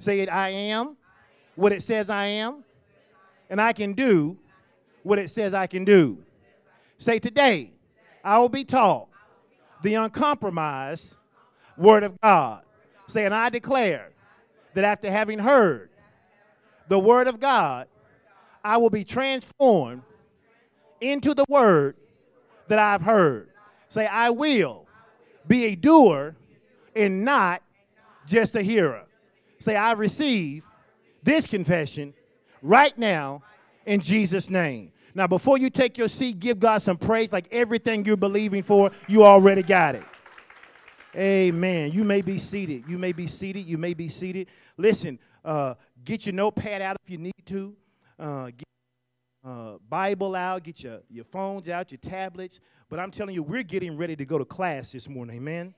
Say it, I am what it says I am, and I can do what it says I can do. Say, today, I will be taught the uncompromised Word of God. Say, and I declare that after having heard the Word of God, I will be transformed into the Word that I've heard. Say, I will be a doer and not just a hearer. Say, I receive this confession right now in Jesus' name. Now, before you take your seat, give God some praise like everything you're believing for, you already got it. Amen. You may be seated. You may be seated. You may be seated. Listen, uh, get your notepad out if you need to. Uh, get uh, Bible out. Get your, your phones out, your tablets. But I'm telling you, we're getting ready to go to class this morning. Amen.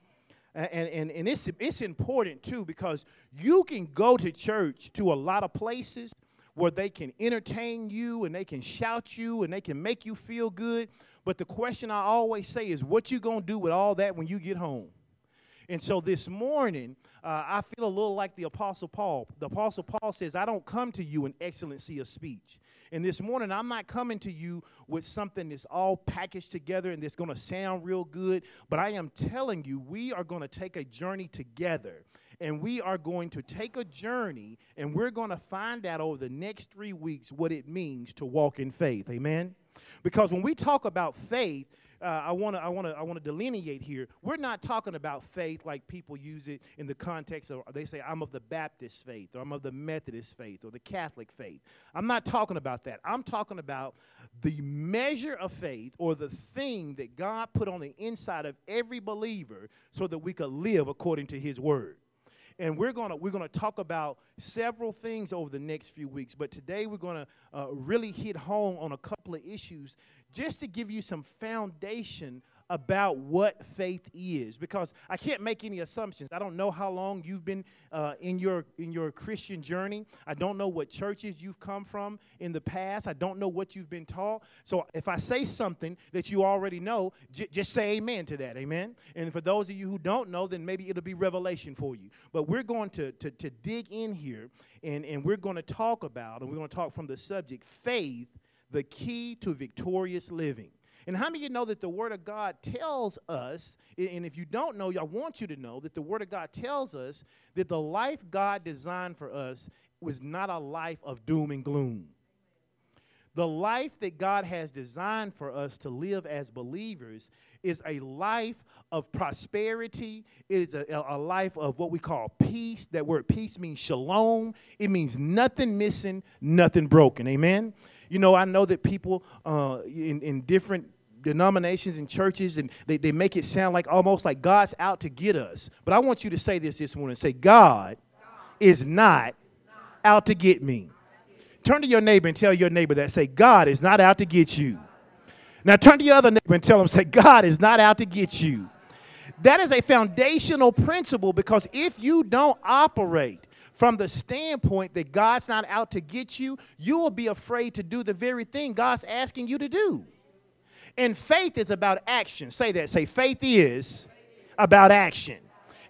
And, and, and it's, it's important too because you can go to church to a lot of places where they can entertain you and they can shout you and they can make you feel good. But the question I always say is, what you to do with all that when you get home? And so this morning, uh, I feel a little like the Apostle Paul. The Apostle Paul says, I don't come to you in excellency of speech. And this morning, I'm not coming to you with something that's all packaged together and that's going to sound real good, but I am telling you, we are going to take a journey together. And we are going to take a journey and we're going to find out over the next three weeks what it means to walk in faith. Amen? Because when we talk about faith, uh, I want to I want to I want to delineate here. We're not talking about faith like people use it in the context of they say I'm of the Baptist faith or I'm of the Methodist faith or the Catholic faith. I'm not talking about that. I'm talking about the measure of faith or the thing that God put on the inside of every believer so that we could live according to his word and we're gonna we're gonna talk about several things over the next few weeks. But today we're gonna uh, really hit home on a couple of issues just to give you some foundation about what faith is because I can't make any assumptions. I don't know how long you've been uh, in your in your Christian journey. I don't know what churches you've come from in the past. I don't know what you've been taught. So if I say something that you already know, j- just say amen to that. Amen. And for those of you who don't know, then maybe it'll be revelation for you. But we're going to to, to dig in here and, and we're going to talk about and we're going to talk from the subject faith the key to victorious living. And how many of you know that the Word of God tells us, and if you don't know, I want you to know that the Word of God tells us that the life God designed for us was not a life of doom and gloom. The life that God has designed for us to live as believers is a life of prosperity. It is a, a, life of what we call peace. That word peace means shalom. It means nothing missing, nothing broken. Amen. You know, I know that people uh, in, in different denominations and churches and they, they make it sound like almost like God's out to get us. But I want you to say this this morning. Say, God is not out to get me. Turn to your neighbor and tell your neighbor that. Say, God is not out to get you. Now turn to your other neighbor and tell them, say, God is not out to get you. That is a foundational principle because if you don't operate from the standpoint that God's not out to get you, you will be afraid to do the very thing God's asking you to do. And faith is about action. Say that. Say, faith is about action.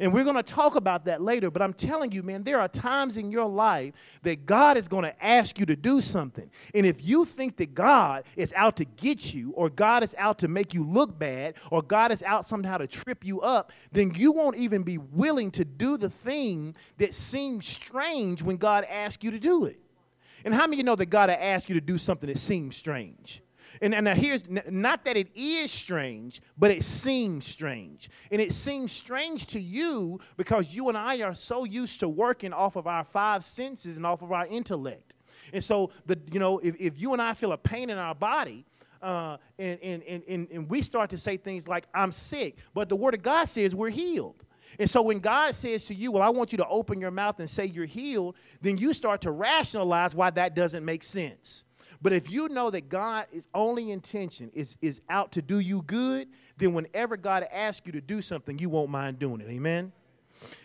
And we're going to talk about that later, but I'm telling you, man, there are times in your life that God is going to ask you to do something. And if you think that God is out to get you, or God is out to make you look bad, or God is out somehow to trip you up, then you won't even be willing to do the thing that seems strange when God asks you to do it. And how many of you know that God will ask you to do something that seems strange? And, and now here's not that it is strange, but it seems strange. And it seems strange to you because you and I are so used to working off of our five senses and off of our intellect. And so, the, you know, if, if you and I feel a pain in our body, uh, and, and, and, and we start to say things like, I'm sick, but the Word of God says we're healed. And so when God says to you, Well, I want you to open your mouth and say you're healed, then you start to rationalize why that doesn't make sense. But if you know that God's only intention is, is out to do you good, then whenever God asks you to do something, you won't mind doing it. Amen?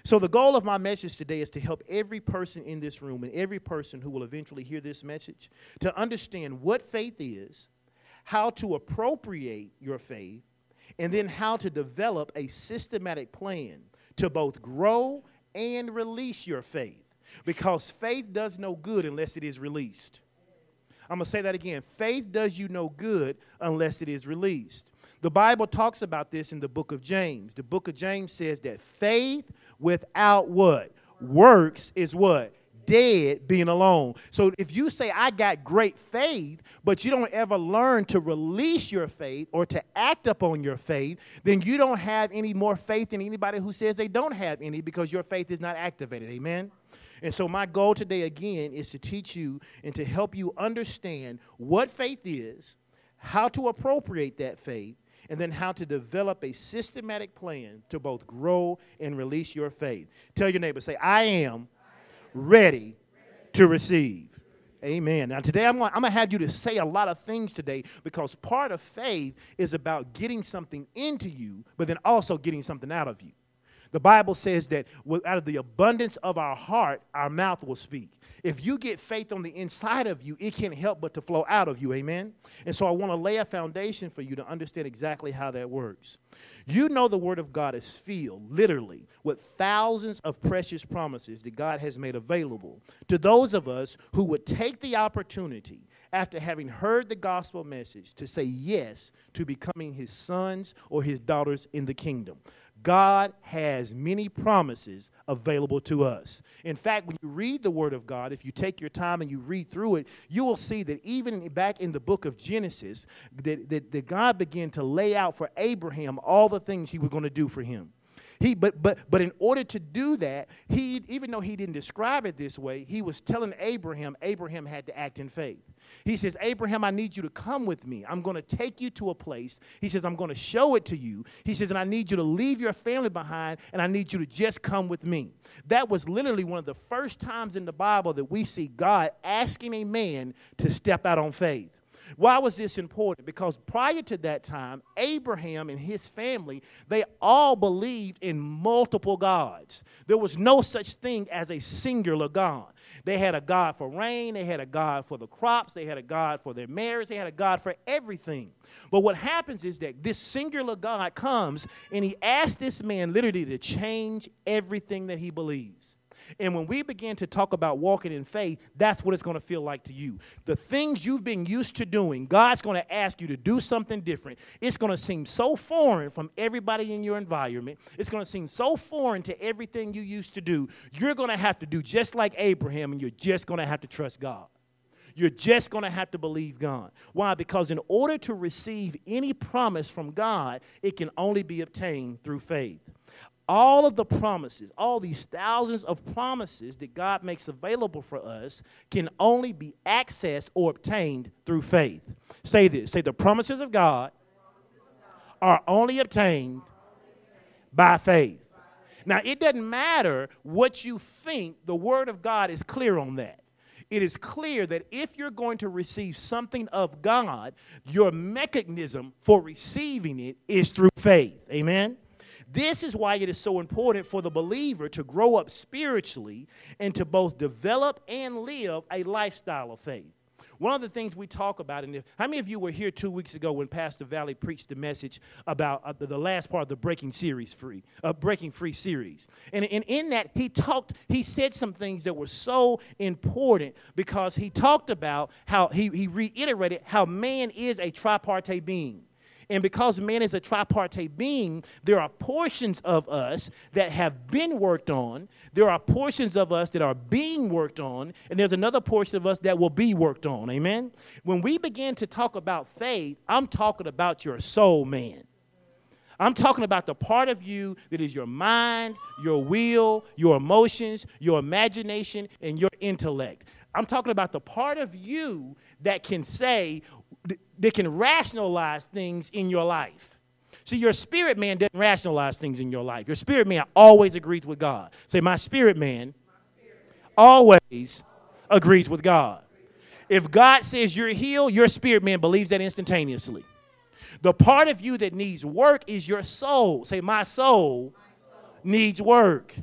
So, the goal of my message today is to help every person in this room and every person who will eventually hear this message to understand what faith is, how to appropriate your faith, and then how to develop a systematic plan to both grow and release your faith. Because faith does no good unless it is released. I'm going to say that again. Faith does you no good unless it is released. The Bible talks about this in the book of James. The book of James says that faith without what? Works is what? Dead being alone. So if you say, I got great faith, but you don't ever learn to release your faith or to act upon your faith, then you don't have any more faith than anybody who says they don't have any because your faith is not activated. Amen? And so, my goal today, again, is to teach you and to help you understand what faith is, how to appropriate that faith, and then how to develop a systematic plan to both grow and release your faith. Tell your neighbor, say, I am ready to receive. Amen. Now, today I'm going, I'm to have you to say a lot of things today because part of faith is about getting something into you, but then also getting something out of you. The Bible says that out of the abundance of our heart, our mouth will speak. If you get faith on the inside of you, it can't help but to flow out of you. Amen? And so I want to lay a foundation for you to understand exactly how that works. You know the Word of God is filled, literally, with thousands of precious promises that God has made available to those of us who would take the opportunity after having heard the gospel message to say yes to becoming his sons or his daughters in the kingdom. God has many promises available to us. In fact, when you read the Word of God, if you take your time and you read through it, you will see that even back in the book of Genesis, that, that, that God began to lay out for Abraham all the things he was going to do for him. He, but, but, but in order to do that, he, even though he didn't describe it this way, he was telling Abraham, Abraham had to act in faith. He says, Abraham, I need you to come with me. I'm going to take you to a place. He says, I'm going to show it to you. He says, and I need you to leave your family behind, and I need you to just come with me. That was literally one of the first times in the Bible that we see God asking a man to step out on faith. Why was this important? Because prior to that time, Abraham and his family, they all believed in multiple gods. There was no such thing as a singular God. They had a God for rain, they had a God for the crops, they had a God for their marriage, they had a God for everything. But what happens is that this singular God comes and he asks this man literally to change everything that he believes. And when we begin to talk about walking in faith, that's what it's going to feel like to you. The things you've been used to doing, God's going to ask you to do something different. It's going to seem so foreign from everybody in your environment. It's going to seem so foreign to everything you used to do. You're going to have to do just like Abraham, and you're just going to have to trust God. You're just going to have to believe God. Why? Because in order to receive any promise from God, it can only be obtained through faith all of the promises, all these thousands of promises that God makes available for us can only be accessed or obtained through faith. Say this say, the promises of God are only obtained by faith. Now, it doesn't matter what you think, the Word of God is clear on that. It is clear that if you're going to receive something of God, your mechanism for receiving it is through faith. Amen? This is why it is so important for the believer to grow up spiritually and to both develop and live a lifestyle of faith. One of the things we talk about, and if, how many of you were here two weeks ago when Pastor Valley preached the message about uh, the, the, last part of the Breaking Series Free, uh, Breaking Free series? And, and in that, he talked, he said some things that were so important because he talked about how he, he reiterated how man is a tripartite being. And because man is a tripartite being, there are portions of us that have been worked on, there are portions of us that are being worked on, and there's another portion of us that will be worked on. Amen? When we begin to talk about faith, I'm talking about your soul man. I'm talking about the part of you that is your mind, your will, your emotions, your imagination, and your intellect. I'm talking about the part of you that can say, that can rationalize things in your life. See, your spirit man doesn't rationalize things in your life. Your spirit man always agrees with God. Say, my spirit man always agrees with God. If God says you're healed, your spirit man believes that instantaneously. The part of you that needs work is your soul. Say, my soul needs work.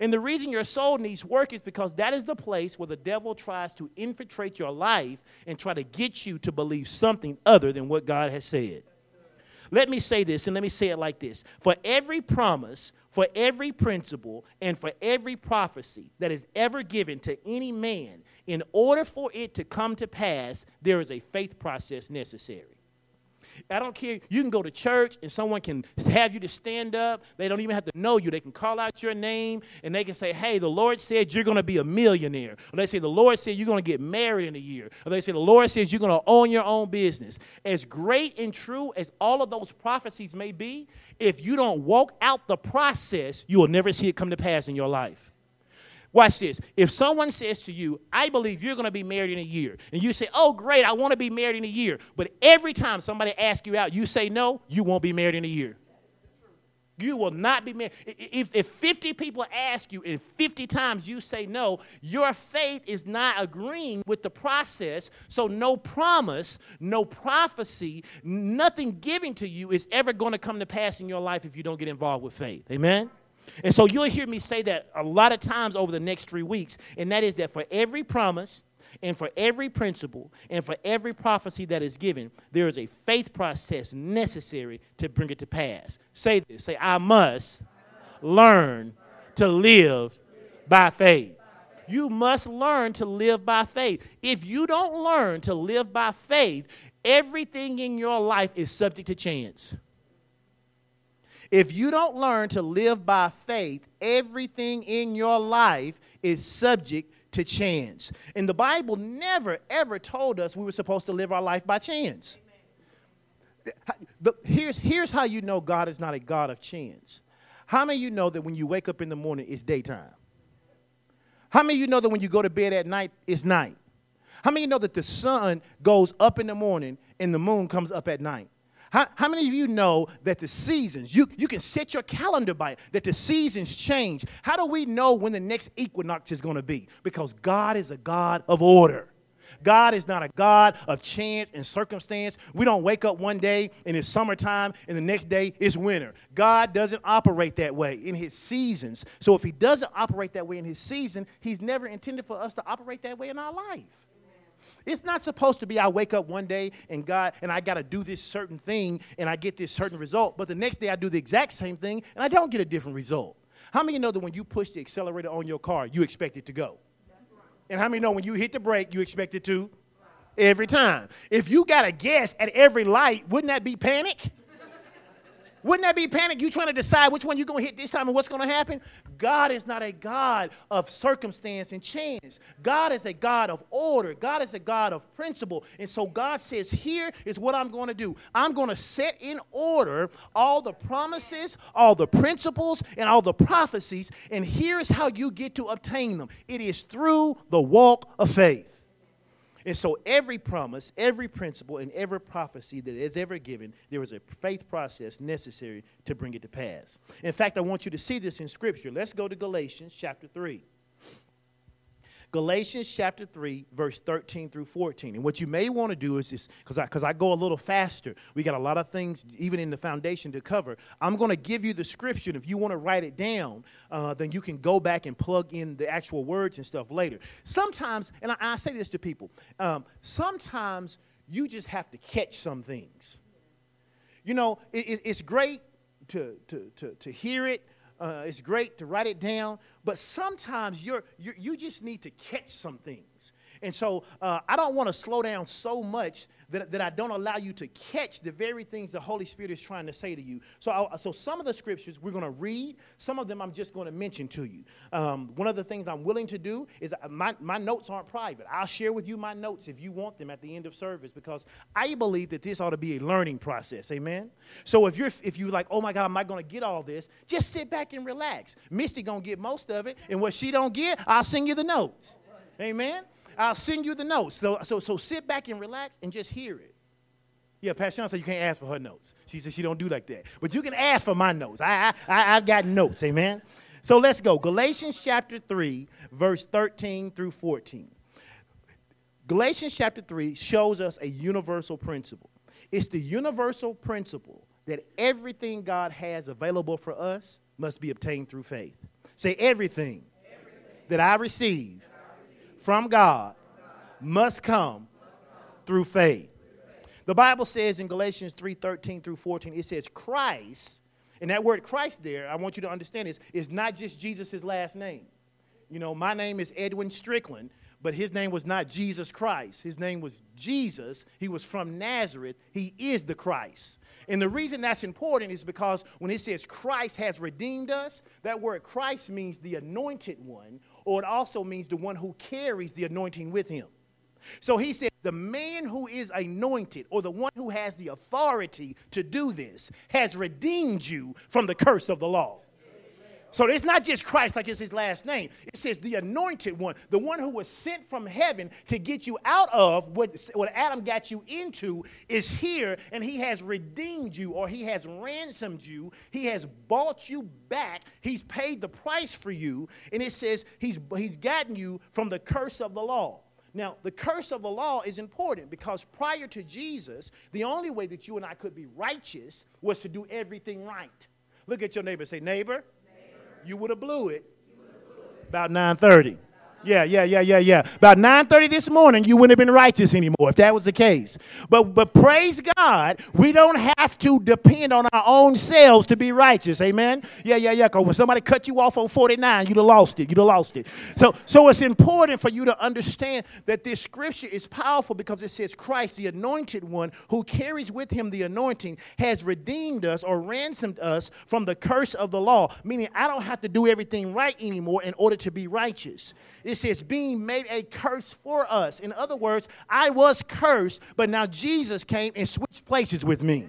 And the reason your soul needs work is because that is the place where the devil tries to infiltrate your life and try to get you to believe something other than what God has said. Let me say this, and let me say it like this For every promise, for every principle, and for every prophecy that is ever given to any man, in order for it to come to pass, there is a faith process necessary. I don't care. You can go to church and someone can have you to stand up. They don't even have to know you. They can call out your name and they can say, Hey, the Lord said you're going to be a millionaire. Or they say, The Lord said you're going to get married in a year. Or they say, The Lord says you're going to own your own business. As great and true as all of those prophecies may be, if you don't walk out the process, you will never see it come to pass in your life. Watch this. If someone says to you, I believe you're going to be married in a year, and you say, Oh, great, I want to be married in a year, but every time somebody asks you out, you say no, you won't be married in a year. You will not be married. If, if 50 people ask you and 50 times you say no, your faith is not agreeing with the process. So, no promise, no prophecy, nothing giving to you is ever going to come to pass in your life if you don't get involved with faith. Amen? And so you'll hear me say that a lot of times over the next three weeks, and that is that for every promise, and for every principle, and for every prophecy that is given, there is a faith process necessary to bring it to pass. Say this say, I must learn to live by faith. You must learn to live by faith. If you don't learn to live by faith, everything in your life is subject to chance. If you don't learn to live by faith, everything in your life is subject to chance. And the Bible never, ever told us we were supposed to live our life by chance. Here's, here's how you know God is not a God of chance. How many of you know that when you wake up in the morning, it's daytime? How many of you know that when you go to bed at night, it's night? How many of you know that the sun goes up in the morning and the moon comes up at night? How, how many of you know that the seasons, you, you can set your calendar by it, that the seasons change? How do we know when the next equinox is going to be? Because God is a God of order. God is not a God of chance and circumstance. We don't wake up one day and it's summertime and the next day it's winter. God doesn't operate that way in his seasons. So if he doesn't operate that way in his season, he's never intended for us to operate that way in our life. It's not supposed to be I wake up one day and God and I got to do this certain thing and I get this certain result, but the next day I do the exact same thing and I don't get a different result. How many know that when you push the accelerator on your car, you expect it to go? And how many know when you hit the brake, you expect it to? Every time. If you got a guess at every light, wouldn't that be panic? Wouldn't that be panic? You trying to decide which one you're going to hit this time and what's going to happen? God is not a God of circumstance and chance. God is a God of order. God is a God of principle. And so God says, Here is what I'm going to do. I'm going to set in order all the promises, all the principles, and all the prophecies. And here's how you get to obtain them it is through the walk of faith. And so, every promise, every principle, and every prophecy that is ever given, there is a faith process necessary to bring it to pass. In fact, I want you to see this in Scripture. Let's go to Galatians chapter 3. Galatians chapter 3, verse 13 through 14. And what you may want to do is this, because I, cause I go a little faster. We got a lot of things, even in the foundation, to cover. I'm going to give you the scripture. If you want to write it down, uh, then you can go back and plug in the actual words and stuff later. Sometimes, and I, I say this to people, um, sometimes you just have to catch some things. You know, it, it's great to, to, to, to hear it uh, it's great to write it down, but sometimes you're, you're, you just need to catch some things. And so uh, I don't want to slow down so much that, that I don't allow you to catch the very things the Holy Spirit is trying to say to you. So, I, so some of the scriptures we're going to read, some of them I'm just going to mention to you. Um, one of the things I'm willing to do is uh, my, my notes aren't private. I'll share with you my notes if you want them at the end of service because I believe that this ought to be a learning process. Amen? So if you're if you're like, oh my God, am I going to get all this? Just sit back and relax. Misty going to get most of it, and what she don't get, I'll send you the notes. Amen? I'll send you the notes. So, so, so sit back and relax and just hear it. Yeah, Pastor Sean said you can't ask for her notes. She said she don't do like that. But you can ask for my notes. I, I, I've got notes, amen? So let's go. Galatians chapter 3, verse 13 through 14. Galatians chapter 3 shows us a universal principle. It's the universal principle that everything God has available for us must be obtained through faith. Say, everything, everything. that I receive from God must come through faith. The Bible says in Galatians 3 13 through 14, it says, Christ, and that word Christ there, I want you to understand is, is not just Jesus' last name. You know, my name is Edwin Strickland, but his name was not Jesus Christ. His name was Jesus. He was from Nazareth. He is the Christ. And the reason that's important is because when it says Christ has redeemed us, that word Christ means the anointed one, or it also means the one who carries the anointing with him. So he said, the man who is anointed, or the one who has the authority to do this, has redeemed you from the curse of the law. So it's not just Christ like it's his last name. It says the anointed one, the one who was sent from heaven to get you out of what, what Adam got you into, is here and he has redeemed you or he has ransomed you. He has bought you back. He's paid the price for you. And it says he's, he's gotten you from the curse of the law. Now, the curse of the law is important because prior to Jesus, the only way that you and I could be righteous was to do everything right. Look at your neighbor say, Neighbor, you would have blew it about 9:30. Yeah, yeah, yeah, yeah, yeah. About 9:30 this morning, you wouldn't have been righteous anymore if that was the case. But but praise God, we don't have to depend on our own selves to be righteous. Amen. Yeah, yeah, yeah. Cause when somebody cut you off on 49, you'd have lost it. You'd have lost it. So so it's important for you to understand that this scripture is powerful because it says Christ, the anointed one, who carries with him the anointing, has redeemed us or ransomed us from the curse of the law. Meaning, I don't have to do everything right anymore in order to be righteous. It says, being made a curse for us. In other words, I was cursed, but now Jesus came and switched places with me.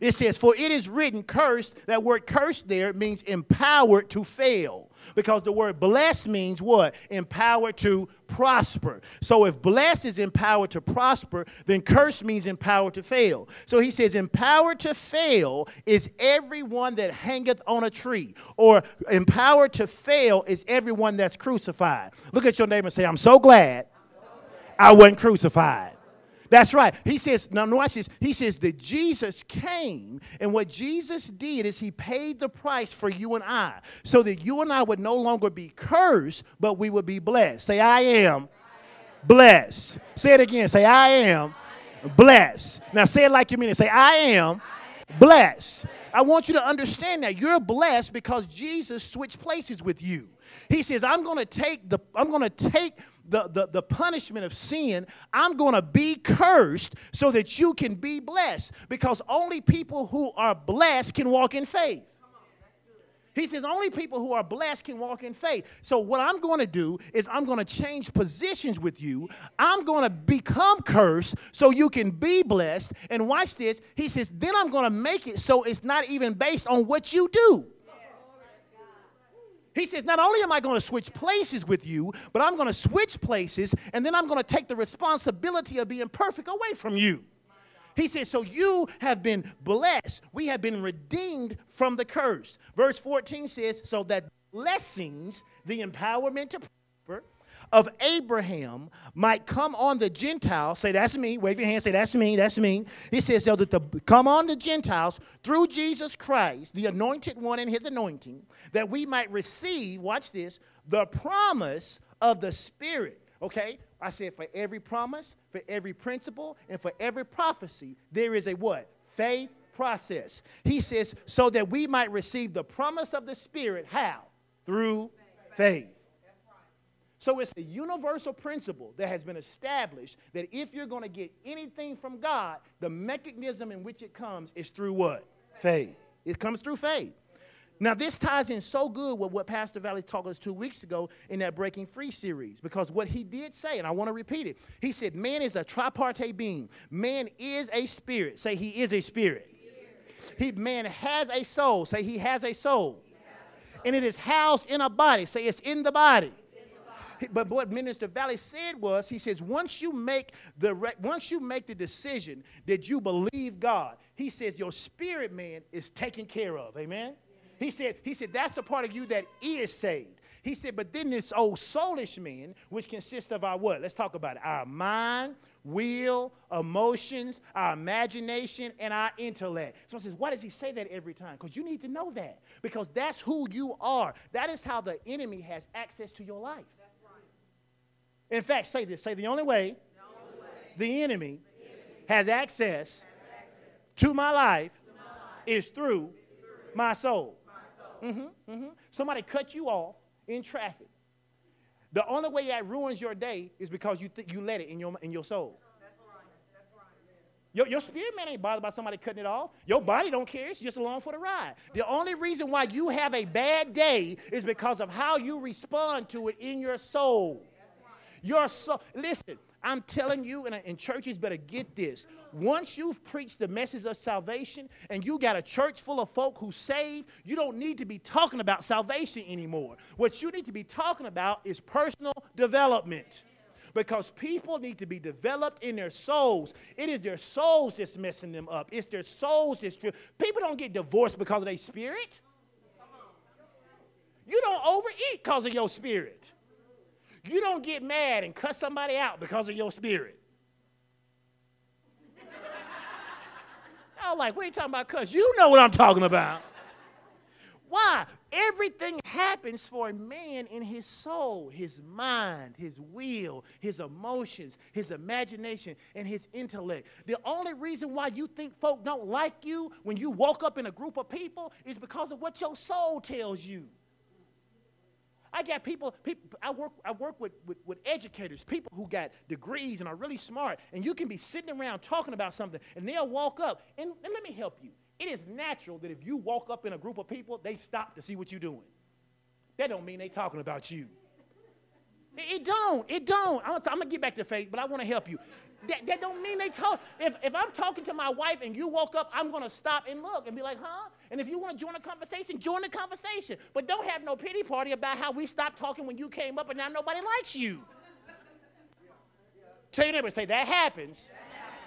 It says, For it is written, cursed. That word cursed there means empowered to fail. Because the word blessed means what? Empowered to prosper. So if blessed is empowered to prosper, then curse means empowered to fail. So he says, empowered to fail is everyone that hangeth on a tree, or empowered to fail is everyone that's crucified. Look at your neighbor and say, I'm so glad I wasn't crucified. That's right. He says, now watch this. He says that Jesus came, and what Jesus did is he paid the price for you and I, so that you and I would no longer be cursed, but we would be blessed. Say, I am blessed. Say it again. Say, I am blessed. Now say it like you mean it. Say, I am blessed. I want you to understand that you're blessed because Jesus switched places with you. He says, I'm going to take the I'm going to take the, the, the punishment of sin, I'm going to be cursed so that you can be blessed. Because only people who are blessed can walk in faith. He says only people who are blessed can walk in faith. So, what I'm going to do is I'm going to change positions with you. I'm going to become cursed so you can be blessed. And watch this. He says, then I'm going to make it so it's not even based on what you do. He says, Not only am I going to switch places with you, but I'm going to switch places, and then I'm going to take the responsibility of being perfect away from you. He says, So you have been blessed. We have been redeemed from the curse. Verse 14 says, So that blessings, the empowerment to of Abraham might come on the Gentiles. Say, that's me. Wave your hand. Say, that's me. That's me. He says, so that the come on the Gentiles through Jesus Christ, the anointed one and his anointing, that we might receive, watch this, the promise of the Spirit. Okay? I said, for every promise, for every principle, and for every prophecy, there is a what? Faith process. He says, so that we might receive the promise of the Spirit. How? Through faith. So it's a universal principle that has been established that if you're going to get anything from God, the mechanism in which it comes is through what? Faith. It comes through faith. Now, this ties in so good with what Pastor Valley talked us two weeks ago in that Breaking Free series, because what he did say, and I want to repeat it, he said, Man is a tripartite being. Man is a spirit. Say, He is a spirit. He, man has a soul. Say, He has a soul. And it is housed in a body. Say, It's in the body. But what Minister Valley said was, he says, once you make the once you make the decision that you believe God, he says your spirit man is taken care of. Amen. He said, he said that's the part of you that is saved. He said, but then this old soulish man, which consists of our what? Let's talk about it. Our mind, will, emotions, our imagination, and our intellect. Someone says, why does he say that every time? Because you need to know that. Because that's who you are. That is how the enemy has access to your life. In fact, say this say the only way, the, enemy. has access to my life is through my soul. Mm-hmm, mm-hmm. Somebody cut you off in traffic. The only way that ruins your day is because you, th- you let it in your, in your soul. Your, your spirit man ain't bothered by somebody cutting it off. Your body don't care. It's just along for the ride. The only reason why you have a bad day is because of how you respond to it in your soul. Your soul. Listen, I'm telling you, and, and churches better get this. Once you've preached the message of salvation and you got a church full of folk who saved, you don't need to be talking about salvation anymore. What you need to be talking about is personal development because people need to be developed in their souls. It is their souls that's messing them up. It's their souls that's true. People don't get divorced because of their spirit. You don't overeat because of your spirit. You don't get mad and cut somebody out because of your spirit. I was like, what are you talking about? Because you know what I'm talking about. Why? Everything happens for a man in his soul, his mind, his will, his emotions, his imagination, and his intellect. The only reason why you think folk don't like you when you walk up in a group of people is because of what your soul tells you. I got people, people I work, I work with, with, with, educators, people who got degrees and are really smart, and you can be sitting around talking about something, and they'll walk up, and, and let me help you. It is natural that if you walk up in a group of people, they stop to see what you're doing. That don't mean they talking about you. It, don't. It don't. I'm, I'm gonna get back to faith, but I want to help you. That, that don't mean they talk. If, if I'm talking to my wife and you walk up, I'm to stop and look and be like, huh? And if you want to join a conversation, join the conversation. But don't have no pity party about how we stopped talking when you came up and now nobody likes you. Tell your neighbor, say, that happens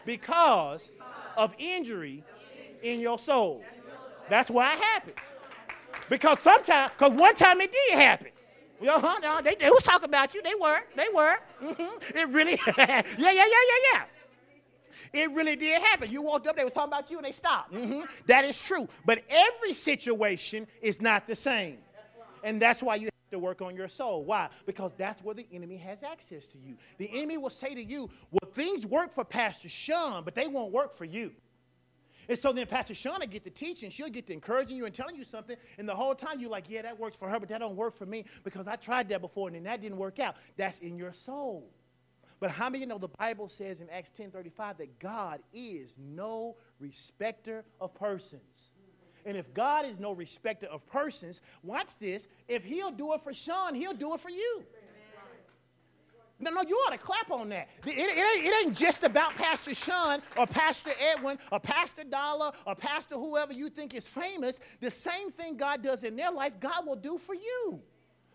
because of injury in your soul. That's why it happens. Because sometimes, because one time it did happen. Uh-huh, no, they, they was talking about you. They were. They were. Mm-hmm. It really, yeah, yeah, yeah, yeah, yeah. It really did happen. You walked up, they was talking about you, and they stopped. Mm-hmm. That is true. But every situation is not the same. And that's why you have to work on your soul. Why? Because that's where the enemy has access to you. The enemy will say to you, well, things work for Pastor Sean, but they won't work for you. And so then Pastor Shauna get to teaching, she'll get to encouraging you and telling you something, and the whole time you're like, yeah, that works for her, but that don't work for me because I tried that before and then that didn't work out. That's in your soul. But how many you know the Bible says in Acts 10:35 that God is no respecter of persons? And if God is no respecter of persons, watch this. If he'll do it for Sean, he'll do it for you. No, no, you ought to clap on that. It, it, ain't, it ain't just about Pastor Sean or Pastor Edwin or Pastor Dollar or Pastor whoever you think is famous. The same thing God does in their life, God will do for you.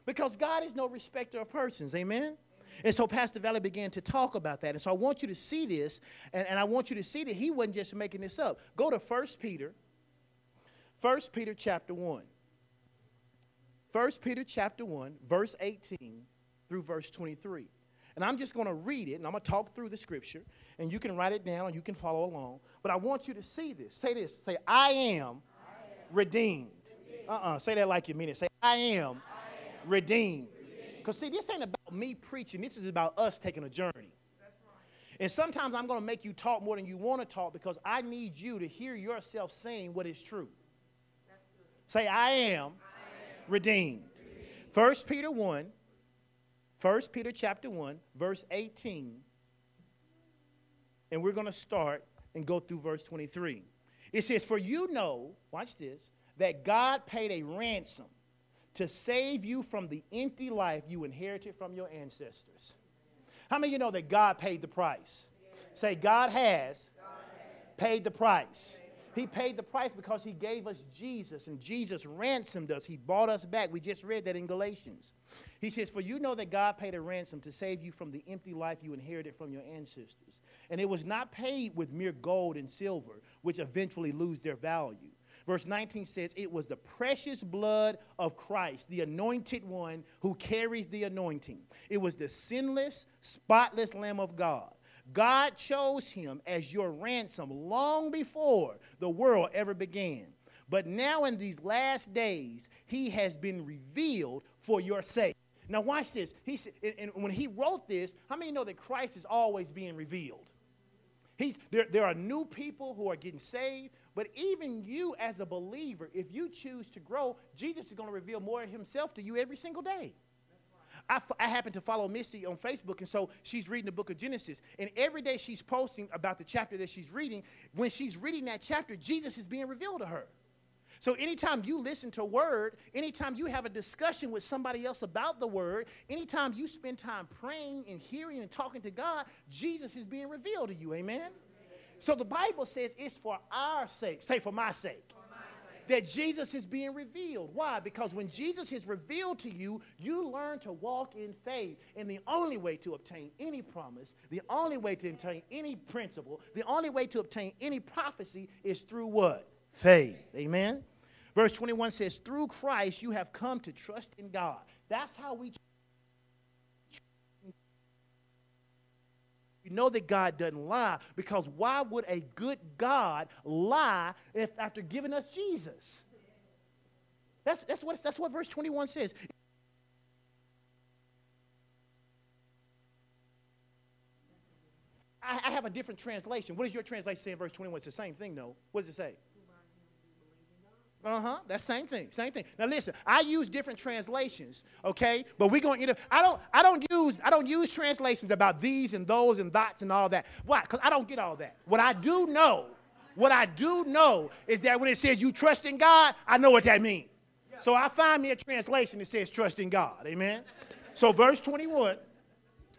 Because God is no respecter of persons. Amen? And so Pastor Valley began to talk about that. And so I want you to see this, and, and I want you to see that he wasn't just making this up. Go to 1 Peter, 1 Peter chapter 1. 1 Peter chapter 1, verse 18 through verse 23. And I'm just going to read it and I'm going to talk through the scripture and you can write it down and you can follow along. But I want you to see this. Say this. Say, I am, I am redeemed. Uh uh-uh. uh Say that like you mean it. Say, I am, I am redeemed. Because, see, this ain't about me preaching, this is about us taking a journey. And sometimes I'm going to make you talk more than you want to talk because I need you to hear yourself saying what is true. Say, I am, I am redeemed. First Peter 1 1 Peter chapter 1, verse 18. And we're going to start and go through verse 23. It says, For you know, watch this, that God paid a ransom to save you from the empty life you inherited from your ancestors. How many of you know that God paid the price? Say, God has, God has. paid the price. He paid the price because he gave us Jesus, and Jesus ransomed us. He bought us back. We just read that in Galatians. He says, For you know that God paid a ransom to save you from the empty life you inherited from your ancestors. And it was not paid with mere gold and silver, which eventually lose their value. Verse 19 says, It was the precious blood of Christ, the anointed one who carries the anointing. It was the sinless, spotless Lamb of God God chose him as your ransom long before the world ever began. But now, in these last days, he has been revealed for your sake. Now, watch this. He said, and when he wrote this, how many know that Christ is always being revealed? He's, there, there are new people who are getting saved, but even you as a believer, if you choose to grow, Jesus is going to reveal more of himself to you every single day. I, I happen to follow Misty on Facebook, and so she's reading the book of Genesis. And every day she's posting about the chapter that she's reading. When she's reading that chapter, Jesus is being revealed to her. So anytime you listen to word, anytime you have a discussion with somebody else about the word, anytime you spend time praying and hearing and talking to God, Jesus is being revealed to you. Amen? So the Bible says it's for our sake. Say, for my sake that Jesus is being revealed. Why? Because when Jesus is revealed to you, you learn to walk in faith. And the only way to obtain any promise, the only way to obtain any principle, the only way to obtain any prophecy is through what? Faith. Amen? Verse 21 says, Through Christ you have come to trust in God. That's how we. You know that God doesn't lie because why would a good God lie if after giving us Jesus? That's, that's, what, that's what verse 21 says. I, I have a different translation. What does your translation say in verse 21? It's the same thing, though. What does it say? Uh huh. That same thing. Same thing. Now listen, I use different translations, okay? But we're going to. I don't. I don't use. I don't use translations about these and those and that's and all that. Why? Because I don't get all that. What I do know, what I do know is that when it says you trust in God, I know what that means. So I find me a translation that says trust in God. Amen. So verse 21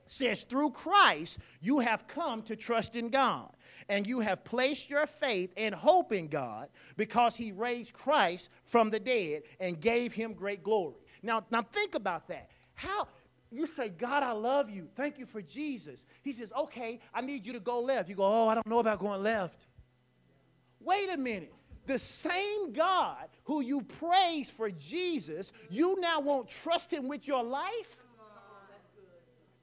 says, through Christ you have come to trust in God and you have placed your faith and hope in God because he raised Christ from the dead and gave him great glory. Now, now think about that. How you say, God, I love you. Thank you for Jesus. He says, okay, I need you to go left. You go, oh, I don't know about going left. Wait a minute. The same God who you praise for Jesus, you now won't trust him with your life?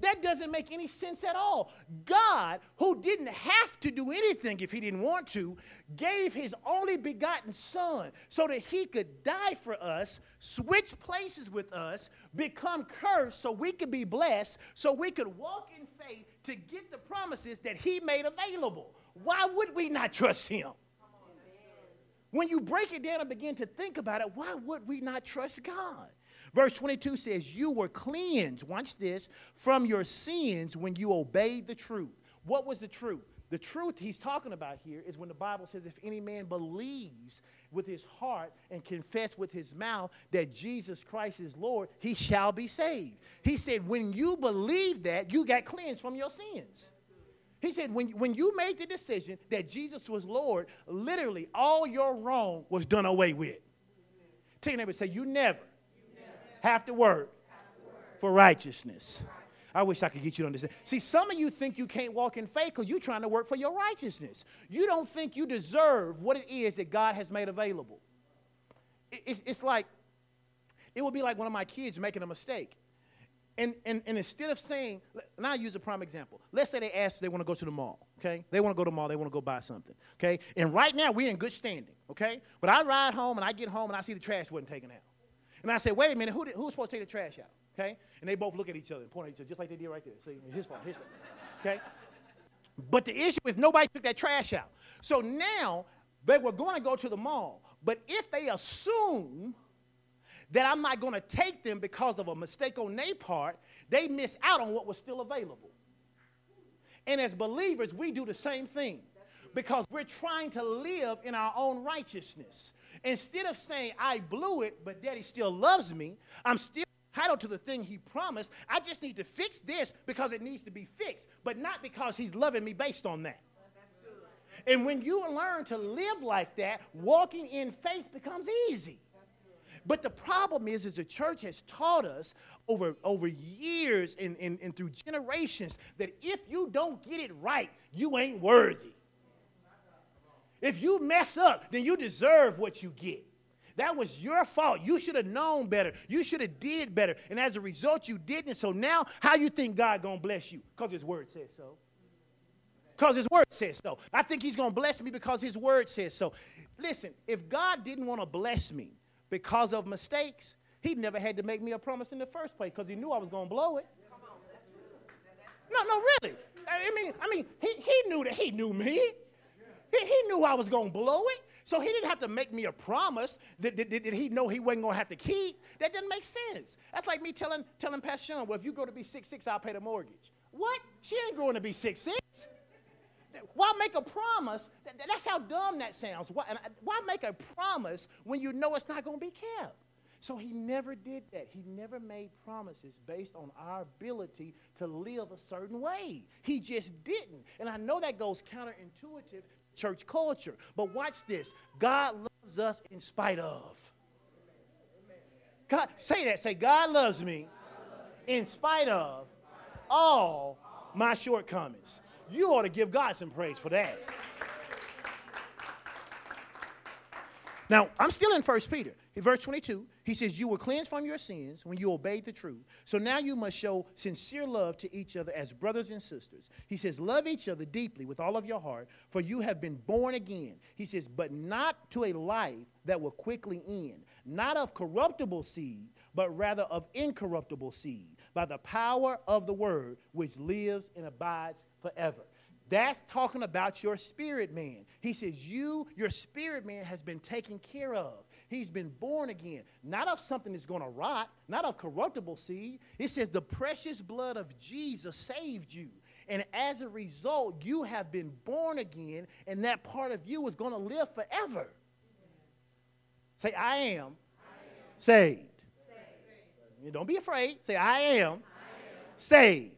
That doesn't make any sense at all. God, who didn't have to do anything if he didn't want to, gave his only begotten son so that he could die for us, switch places with us, become cursed so we could be blessed, so we could walk in faith to get the promises that he made available. Why would we not trust him? When you break it down and begin to think about it, why would we not trust God? Verse 22 says, You were cleansed, watch this, from your sins when you obeyed the truth. What was the truth? The truth he's talking about here is when the Bible says, If any man believes with his heart and confess with his mouth that Jesus Christ is Lord, he shall be saved. He said, When you believe that, you got cleansed from your sins. He said, when, when you made the decision that Jesus was Lord, literally all your wrong was done away with. Tell your neighbor, say, You never have to work for righteousness. I wish I could get you to understand. See, some of you think you can't walk in faith because you're trying to work for your righteousness. You don't think you deserve what it is that God has made available. It's, it's like, it would be like one of my kids making a mistake. And, and, and instead of saying, and I'll use a prime example. Let's say they ask, they want to go to the mall, okay? They want to go to the mall, they want to go buy something, okay? And right now, we're in good standing, okay? But I ride home and I get home and I see the trash wasn't taken out. And I said, wait a minute, who did, who's supposed to take the trash out? Okay? And they both look at each other and point at each other, just like they did right there. See, his fault, his fault. Okay? But the issue is nobody took that trash out. So now they were going to go to the mall. But if they assume that I'm not going to take them because of a mistake on their part, they miss out on what was still available. And as believers, we do the same thing because we're trying to live in our own righteousness. Instead of saying, I blew it, but daddy still loves me, I'm still entitled to the thing he promised. I just need to fix this because it needs to be fixed, but not because he's loving me based on that. And when you learn to live like that, walking in faith becomes easy. But the problem is, is the church has taught us over, over years and, and, and through generations that if you don't get it right, you ain't worthy. If you mess up, then you deserve what you get. That was your fault. You should have known better. You should have did better. And as a result, you didn't. So now, how you think God gonna bless you? Because His Word says so. Because His Word says so. I think He's gonna bless me because His Word says so. Listen, if God didn't want to bless me because of mistakes, He never had to make me a promise in the first place because He knew I was gonna blow it. No, no, really. I mean, I mean, he, he knew that he knew me. He, knew I was going to blow it. So he didn't have to make me a promise that, that, that he know he wasn't going to have to keep. That doesn't make sense. That's like me telling, telling Pastor Sean, well, if you grow to be six six, I'll pay the mortgage. What? She ain't growing to be six six. Why make a promise? That's how dumb that sounds. Why, uh, why make a promise when you know it's not going to be kept? So he never did that. He never made promises based on our ability to live a certain way. He just didn't. And I know that goes counterintuitive church culture. But watch this God loves us in spite of. God, say that. Say, God loves me in spite of all my shortcomings. You ought to give God some praise for that. Now, I'm still in First Peter. In verse 22, he says, You were cleansed from your sins when you obeyed the truth. So now you must show sincere love to each other as brothers and sisters. He says, Love each other deeply with all of your heart, for you have been born again. He says, But not to a life that will quickly end, not of corruptible seed, but rather of incorruptible seed, by the power of the word which lives and abides forever. That's talking about your spirit man. He says, You, your spirit man, has been taken care of. He's been born again, not of something that's going to rot, not of corruptible seed. It says, The precious blood of Jesus saved you. And as a result, you have been born again, and that part of you is going to live forever. Say, I am, I am. Saved. saved. Don't be afraid. Say, I am, I am. saved.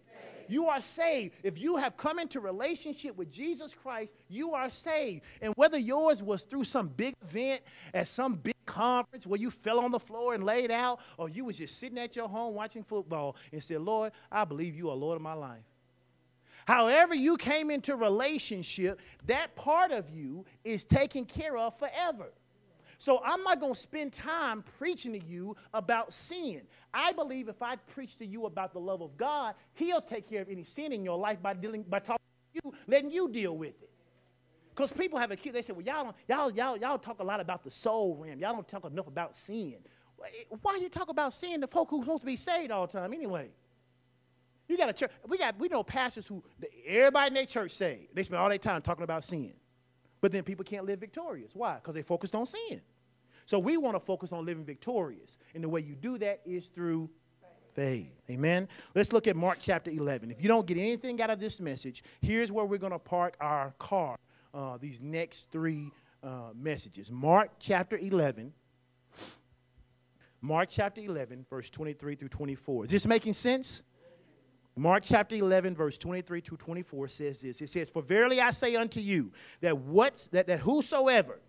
You are saved. If you have come into relationship with Jesus Christ, you are saved. And whether yours was through some big event at some big conference where you fell on the floor and laid out, or you was just sitting at your home watching football and said, Lord, I believe you are Lord of my life. However, you came into relationship, that part of you is taken care of forever. So I'm not going to spend time preaching to you about sin. I believe if I preach to you about the love of God, He'll take care of any sin in your life by dealing by talking to you, letting you deal with it. Because people have a cue, they say, well, y'all, don't, y'all, y'all, y'all talk a lot about the soul realm. Y'all don't talk enough about sin. Why you talk about sin to folk who's supposed to be saved all the time anyway? You got a church. We got we know pastors who everybody in their church say they spend all their time talking about sin. But then people can't live victorious. Why? Because they focused on sin. So we want to focus on living victorious. And the way you do that is through faith. Amen. Let's look at Mark chapter 11. If you don't get anything out of this message, here's where we're going to park our car uh, these next three uh, messages. Mark chapter 11. Mark chapter 11, verse 23 through 24. Is this making sense? Mark chapter 11, verse 23 to 24 says this. It says, For verily I say unto you, that, what, that, that whosoever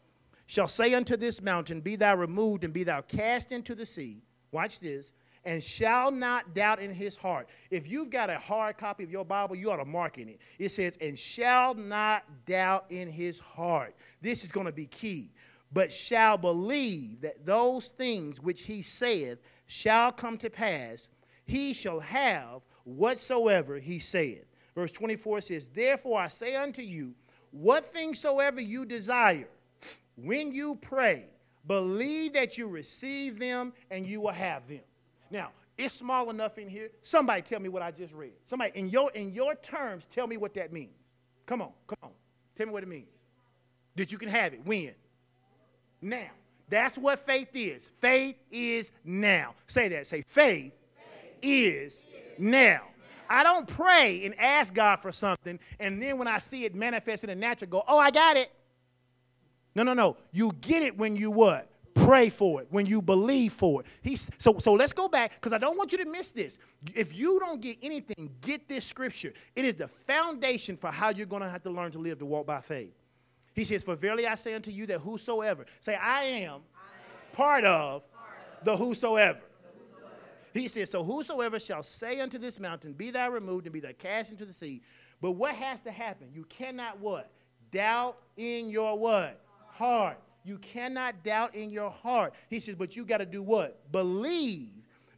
shall say unto this mountain, Be thou removed and be thou cast into the sea, watch this, and shall not doubt in his heart. If you've got a hard copy of your Bible, you ought to mark in it. It says, And shall not doubt in his heart. This is going to be key. But shall believe that those things which he saith shall come to pass, he shall have whatsoever he said. Verse 24 says, Therefore I say unto you, what things soever you desire, when you pray, believe that you receive them and you will have them. Now, it's small enough in here. Somebody tell me what I just read. Somebody, in your, in your terms, tell me what that means. Come on, come on. Tell me what it means. That you can have it. When? Now. That's what faith is. Faith is now. Say that. Say, faith, faith is now. I don't pray and ask God for something, and then when I see it manifest in the natural, go, oh, I got it. No, no, no. You get it when you what? Pray for it, when you believe for it. He's, so, so let's go back, because I don't want you to miss this. If you don't get anything, get this scripture. It is the foundation for how you're going to have to learn to live to walk by faith. He says, For verily I say unto you that whosoever, say, I am, I am part, of part of the whosoever. He says, So whosoever shall say unto this mountain, Be thou removed and be thou cast into the sea. But what has to happen? You cannot what? Doubt in your what? Heart. You cannot doubt in your heart. He says, But you got to do what? Believe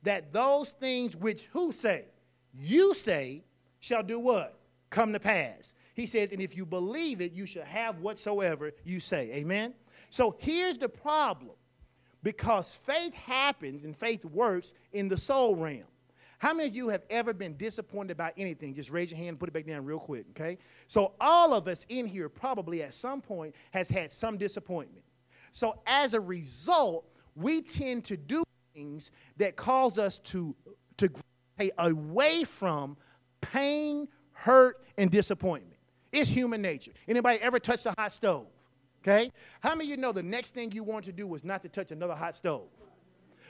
that those things which who say? You say shall do what? Come to pass. He says, and if you believe it, you shall have whatsoever you say. Amen? So here's the problem because faith happens and faith works in the soul realm. How many of you have ever been disappointed about anything? Just raise your hand and put it back down real quick, okay? So all of us in here probably at some point has had some disappointment. So as a result, we tend to do things that cause us to, to gravitate away from pain, hurt, and disappointment. It's human nature. Anybody ever touched a hot stove? Okay? How many of you know the next thing you want to do was not to touch another hot stove?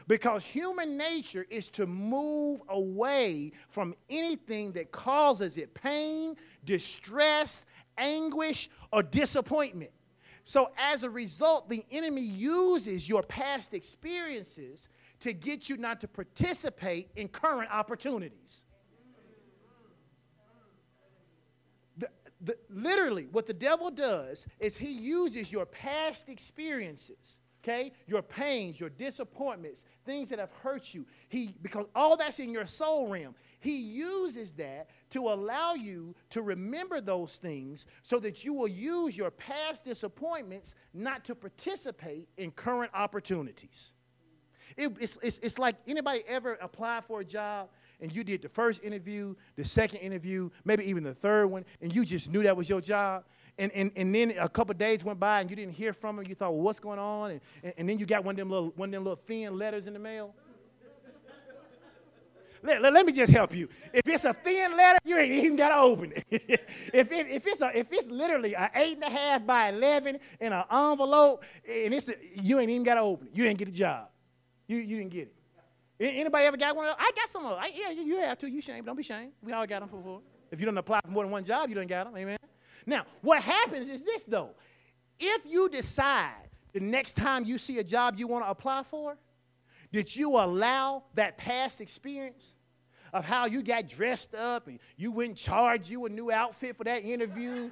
Because human nature is to move away from anything that causes it pain, distress, anguish, or disappointment. So, as a result, the enemy uses your past experiences to get you not to participate in current opportunities. The, literally, what the devil does is he uses your past experiences okay? Your pains, your disappointments, things that have hurt you. He because all that's in your soul realm. He uses that to allow you to remember those things so that you will use your past disappointments not to participate in current opportunities. It, it's, it's, it's like anybody ever applied for a job and you did the first interview, the second interview, maybe even the third one, and you just knew that was your job and, and, and then a couple days went by and you didn't hear from him. You thought, well, what's going on? And, and, and then you got one of them little, one of them little thin letters in the mail. let, let, let, me just help you. If it's a thin letter, you ain't even got to open it. if, it, if, it's a, if it's literally an eight and a half by 11 in an envelope, and it's a, you ain't even got to open it. You ain't get a job. You, you didn't get it. Anybody ever got one? I got some of them. I, yeah, you have to. You shame. Don't be shamed. We all got them before. If you don't apply for more than one job, you don't got them. Amen. Now, what happens is this though. If you decide the next time you see a job you want to apply for, that you allow that past experience of how you got dressed up and you went and charged you a new outfit for that interview.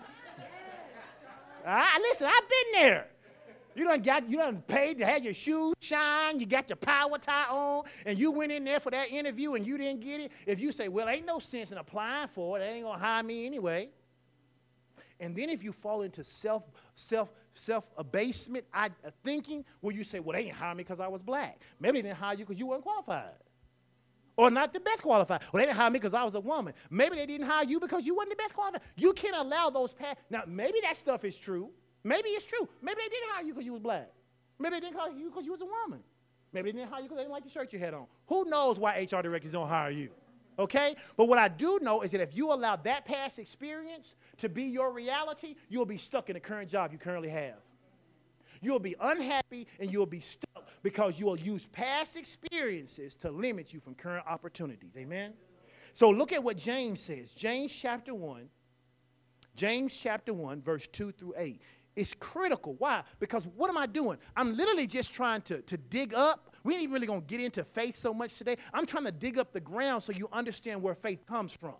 I, listen, I've been there. You done got you done paid to have your shoes shine, you got your power tie on, and you went in there for that interview and you didn't get it. If you say, Well, ain't no sense in applying for it, they ain't gonna hire me anyway. And then if you fall into self, self, self abasement uh, thinking, where you say, well, they didn't hire me because I was black. Maybe they didn't hire you because you weren't qualified. Or not the best qualified. Well, they didn't hire me because I was a woman. Maybe they didn't hire you because you weren't the best qualified. You can't allow those past. Now, maybe that stuff is true. Maybe it's true. Maybe they didn't hire you because you was black. Maybe they didn't hire you because you was a woman. Maybe they didn't hire you because they didn't like the shirt you had on. Who knows why HR directors don't hire you? Okay? But what I do know is that if you allow that past experience to be your reality, you'll be stuck in the current job you currently have. You'll be unhappy and you'll be stuck because you will use past experiences to limit you from current opportunities. Amen? So look at what James says. James chapter 1, James chapter 1, verse 2 through 8. It's critical. Why? Because what am I doing? I'm literally just trying to, to dig up we ain't even really going to get into faith so much today. I'm trying to dig up the ground so you understand where faith comes from.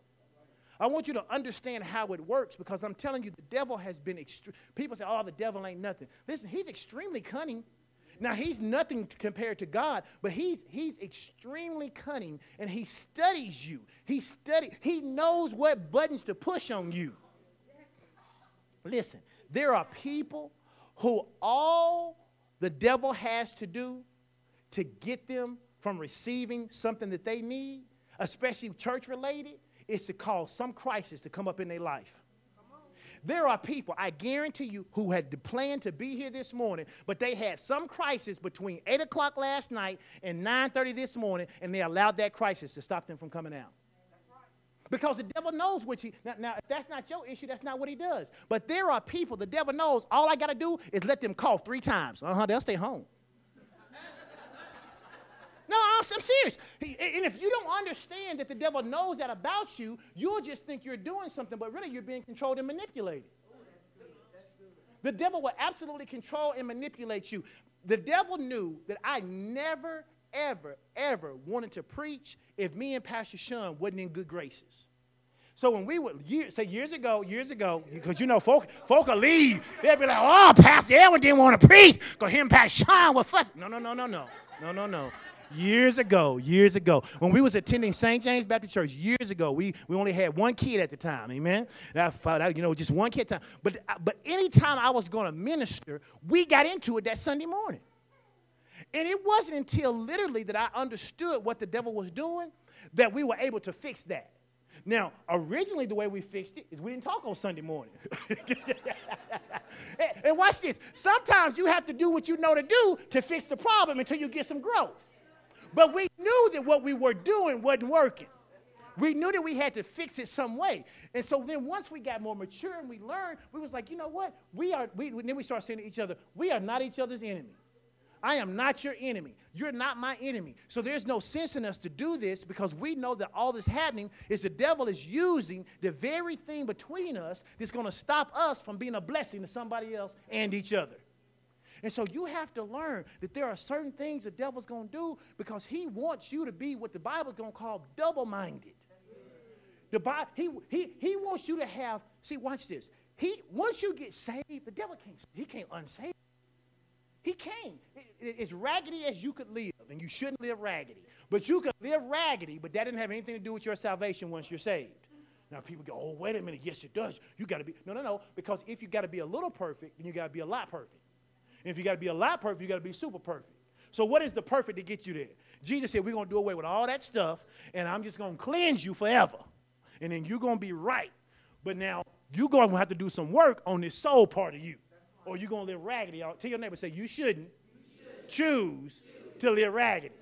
I want you to understand how it works because I'm telling you, the devil has been extreme. People say, oh, the devil ain't nothing. Listen, he's extremely cunning. Now, he's nothing compared to God, but he's, he's extremely cunning and he studies you. He study, he knows what buttons to push on you. Listen, there are people who all the devil has to do to get them from receiving something that they need, especially church related, is to cause some crisis to come up in their life. There are people, I guarantee you, who had planned to be here this morning, but they had some crisis between 8 o'clock last night and 9.30 this morning, and they allowed that crisis to stop them from coming out. Because the devil knows which he, now, now, if that's not your issue, that's not what he does. But there are people, the devil knows, all I got to do is let them cough three times. Uh huh, they'll stay home. No, I'm serious. and if you don't understand that the devil knows that about you, you'll just think you're doing something, but really you're being controlled and manipulated. The devil will absolutely control and manipulate you. The devil knew that I never, ever, ever wanted to preach if me and Pastor Sean wasn't in good graces. So when we would year, say years ago, years ago, because you know folk folk will leave, they'll be like, "Oh, Pastor Edwin didn't want to preach because him Pastor Sean were fussing." No, no, no, no, no, no, no, no years ago, years ago, when we was attending St. James Baptist Church years ago, we, we only had one kid at the time, amen? And I out, you know, just one kid time. But, but anytime I was going to minister, we got into it that Sunday morning. And it wasn't until literally that I understood what the devil was doing that we were able to fix that. Now, originally, the way we fixed it is we didn't talk on Sunday morning. and watch this. Sometimes you have to do what you know to do to fix the problem until you get some growth. But we knew that what we were doing wasn't working. We knew that we had to fix it some way. And so then once we got more mature and we learned, we was like, you know what? We are, we, then we started saying to each other, we are not each other's enemy. I am not your enemy. You're not my enemy. So there's no sense in us to do this because we know that all this happening is the devil is using the very thing between us that's going to stop us from being a blessing to somebody else and each other. And so you have to learn that there are certain things the devil's going to do because he wants you to be what the Bible's going to call double minded. The Bible, he, he, he wants you to have, see, watch this. He, once you get saved, the devil can't, he can't unsave. He. It, it's raggedy as you could live, and you shouldn't live raggedy. But you could live raggedy, but that didn't have anything to do with your salvation once you're saved. Now people go, oh, wait a minute. Yes, it does. You got to be. No, no, no. Because if you got to be a little perfect, then you got to be a lot perfect. And if you got to be a lot perfect, you got to be super perfect. So what is the perfect to get you there? Jesus said, we're to do away with all that stuff, and I'm just to cleanse you forever and then you're to be right. But now you're to have to do some work on this soul part of you, or you're going to live raggedy. Tell your neighbor, say, you shouldn't, you should. choose, to live raggedy.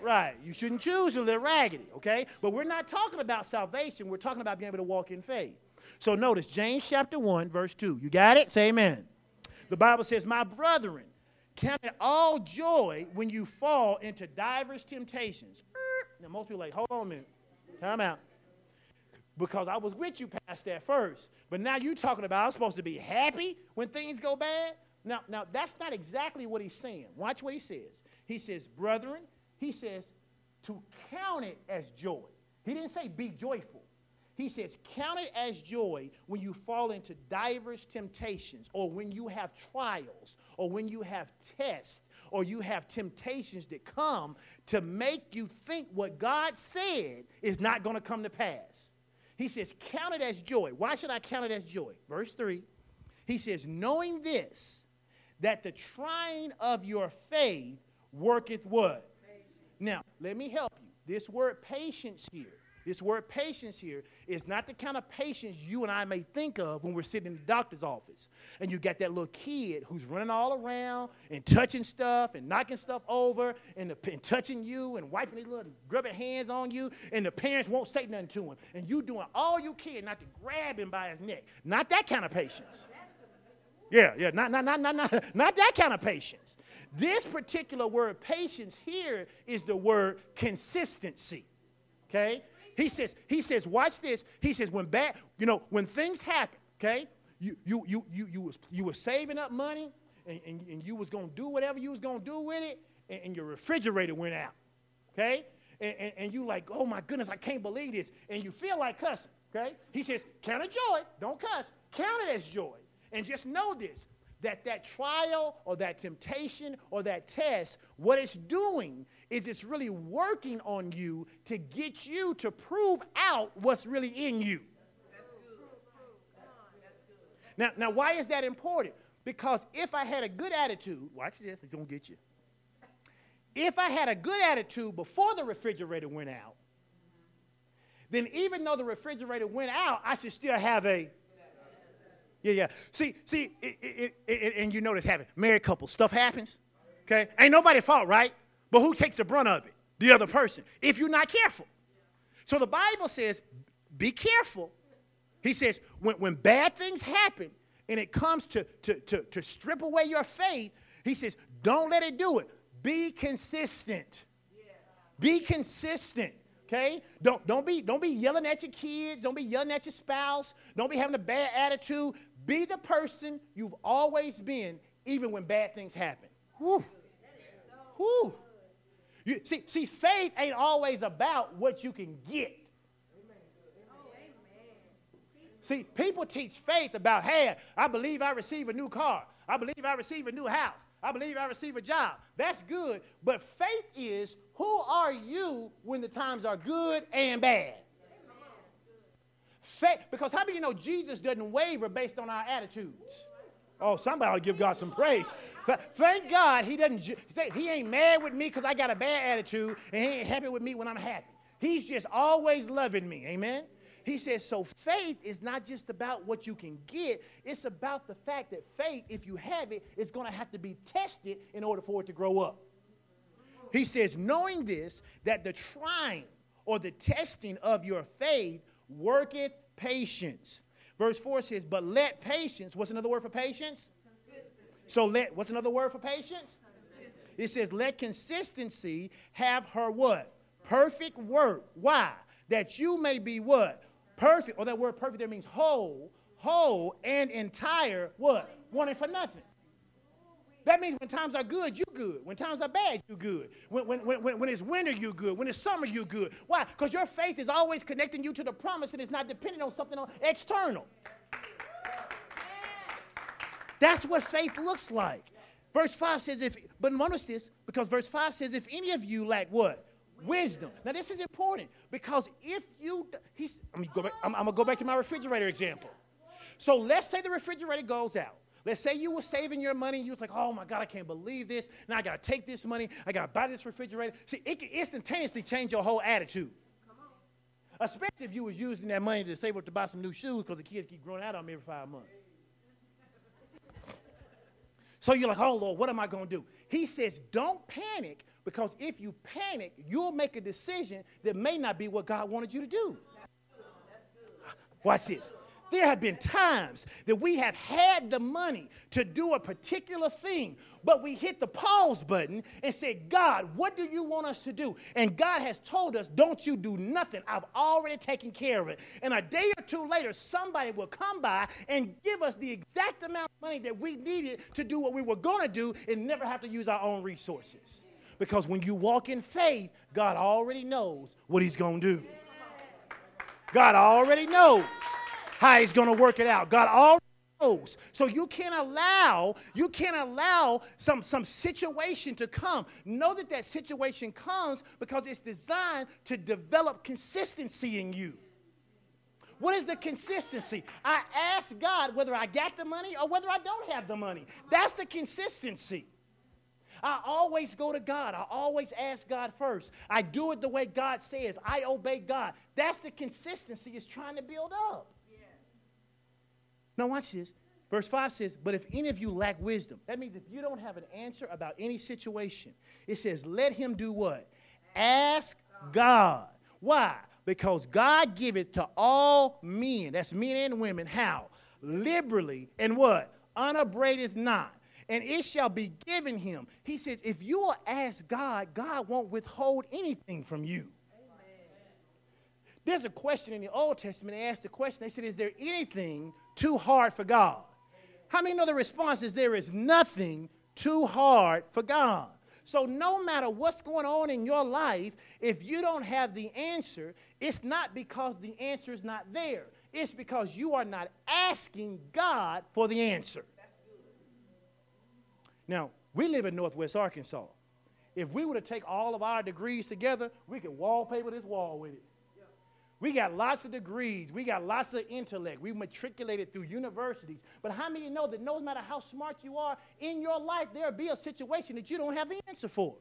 Right. You shouldn't choose to live raggedy, okay? But we're not talking about salvation. We're talking about being able to walk in faith. So notice James chapter 1, verse 2. You got it? Say amen. The Bible says, My brethren, count it all joy when you fall into diverse temptations. Er, now, most people are like, hold on a minute. Time out because I was with you past that first. But now you're talking about I'm supposed to be happy when things go bad. Now, now that's not exactly what he's saying. Watch what he says. He says, brethren, he says to count it as joy. He didn't say be joyful. He says, count it as joy when you fall into diverse temptations, or when you have trials, or when you have tests, or you have temptations that come to make you think what God said is not going to come to pass. He says, Count it as joy. Why should I count it as joy? Verse 3. He says, Knowing this, that the trying of your faith worketh what? Patience. Now, let me help you. This word patience here this word patience here is not the kind of patience you and I may think of when we're sitting in the doctor's office. And you got that little kid who's running all around and touching stuff and knocking stuff over and, the, and touching you and wiping his little grubbing hands on you. And the parents won't say nothing to him. And you doing all you can not to grab him by his neck. Not that kind of patience. Yeah, yeah, not, not, not, not, not, not that kind of patience. This particular word, patience, here is the word consistency. Okay? He says, he says, watch this. He says, when bad, you know, when things happen, okay, you you you you you was you were saving up money and, and, and you was gonna do whatever you was gonna do with it, and, and your refrigerator went out. Okay? And, and, and you like, oh my goodness, I can't believe this. And you feel like cussing. Okay? He says, count it joy. Don't cuss. Count it as joy. And just know this that that trial or that temptation or that test, what it's doing is it's really working on you to get you to prove out what's really in you. Now, now why is that important? Because if I had a good attitude, watch this, it's gonna get you. If I had a good attitude before the refrigerator went out, then even though the refrigerator went out, I should still have a yeah, yeah. See, see, it, it, it, and you know this happens. Married couple, stuff happens. Okay, ain't nobody fault, right? But who takes the brunt of it? The other person. If you're not careful. So the Bible says, be careful. He says, when, when bad things happen and it comes to, to, to, to strip away your faith, he says, don't let it do it. Be consistent. Be consistent. Okay? Don't, don't, be, don't be yelling at your kids. Don't be yelling at your spouse. Don't be having a bad attitude. Be the person you've always been, even when bad things happen. Whew. Whew. You, see, see, faith ain't always about what you can get. See, people teach faith about, hey, I believe I receive a new car. I believe I receive a new house. I believe I receive a job. That's good. But faith is who are you when the times are good and bad? Faith, because how do you know Jesus doesn't waver based on our attitudes? Oh, somebody ought to give God some praise. Thank God he doesn't say he ain't mad with me because I got a bad attitude and he ain't happy with me when I'm happy. He's just always loving me. Amen. He says, so faith is not just about what you can get, it's about the fact that faith, if you have it, is going to have to be tested in order for it to grow up. He says, knowing this, that the trying or the testing of your faith worketh patience. Verse 4 says, But let patience, what's another word for patience? So let, what's another word for patience? It says, Let consistency have her what? Perfect work. Why? That you may be what? Perfect. Or that word perfect there means whole, whole and entire, what? Wanting for nothing. That means when times are good, you good. When times are bad, you good. When, when, when, when it's winter, you good. When it's summer, you good. Why? Because your faith is always connecting you to the promise and it's not dependent on something external. That's what faith looks like. Verse 5 says, if, but notice this, because verse 5 says, if any of you lack what? Wisdom. Now, this is important because if you, he's, I'm, going to go back to my refrigerator example. So let's say the refrigerator goes out. Let's say you were saving your money. You was like, oh my God, I can't believe this. Now I got to take this money. I got to buy this refrigerator. See, it can instantaneously change your whole attitude. Especially if you was using that money to save up to buy some new shoes because the kids keep growing out on me every five months. so you're like, oh Lord, what am I going to do? He says, don't panic because if you panic, you'll make a decision that may not be what God wanted you to do. Watch this. There have been times that we have had the money to do a particular thing, but we hit the pause button and said, God, what do you want us to do? And God has told us, don't you do nothing. I've already taken care of it. And a day or two later, somebody will come by and give us the exact amount of money that we needed to do what we were going to do and never have to use our own resources. Because when you walk in faith, God already knows what He's going to do. God already knows how he's going to work it out. God already knows. So you can't allow, you can't allow some, some situation to come. Know that that situation comes because it's designed to develop consistency in you. What is the consistency? I ask God whether I got the money or whether I don't have the money. That's the consistency. I always go to God. I always ask God first. I do it the way God says. I obey God. That's the consistency it's trying to build up. Now, watch this. Verse 5 says, But if any of you lack wisdom, that means if you don't have an answer about any situation, it says, Let him do what? Ask God. Why? Because God giveth to all men, that's men and women, how? Liberally, and what? Upbraideth not. And it shall be given him. He says, if you will ask God, God won't withhold anything from you. There's a question in the Old Testament. They asked the question. They said, Is there anything too hard for God? How many know the response is there is nothing too hard for God? So, no matter what's going on in your life, if you don't have the answer, it's not because the answer is not there. It's because you are not asking God for the answer. Now, we live in Northwest Arkansas. If we were to take all of our degrees together, we could wallpaper this wall with it. We got lots of degrees. We got lots of intellect. We matriculated through universities. But how many know that no matter how smart you are, in your life there'll be a situation that you don't have the answer for?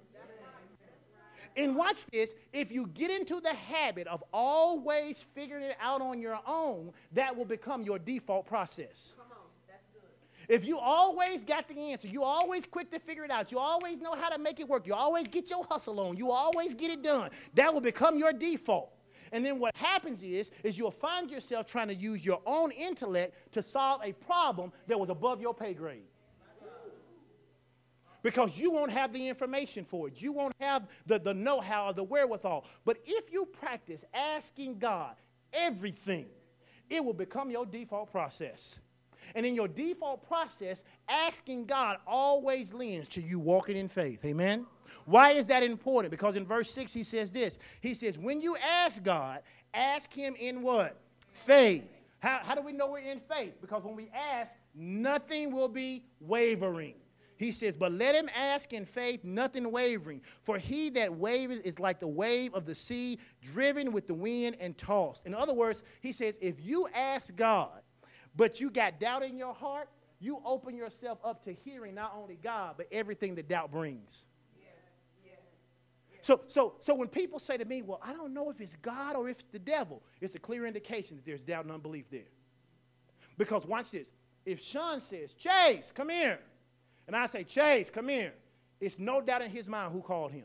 And watch this if you get into the habit of always figuring it out on your own, that will become your default process. If you always got the answer, you always quick to figure it out, you always know how to make it work, you always get your hustle on, you always get it done, that will become your default. And then what happens is, is you'll find yourself trying to use your own intellect to solve a problem that was above your pay grade. Because you won't have the information for it. You won't have the, the know how or the wherewithal. But if you practice asking God everything, it will become your default process. And in your default process, asking God always leans to you walking in faith. Amen? Why is that important? Because in verse 6 he says this. He says, When you ask God, ask him in what? Faith. How, how do we know we're in faith? Because when we ask, nothing will be wavering. He says, But let him ask in faith, nothing wavering. For he that wavers is like the wave of the sea, driven with the wind and tossed. In other words, he says, If you ask God, but you got doubt in your heart, you open yourself up to hearing not only God, but everything that doubt brings. So, so, so when people say to me, well, I don't know if it's God or if it's the devil, it's a clear indication that there's doubt and unbelief there. Because watch this. If Sean says, Chase, come here, and I say, Chase, come here, it's no doubt in his mind who called him.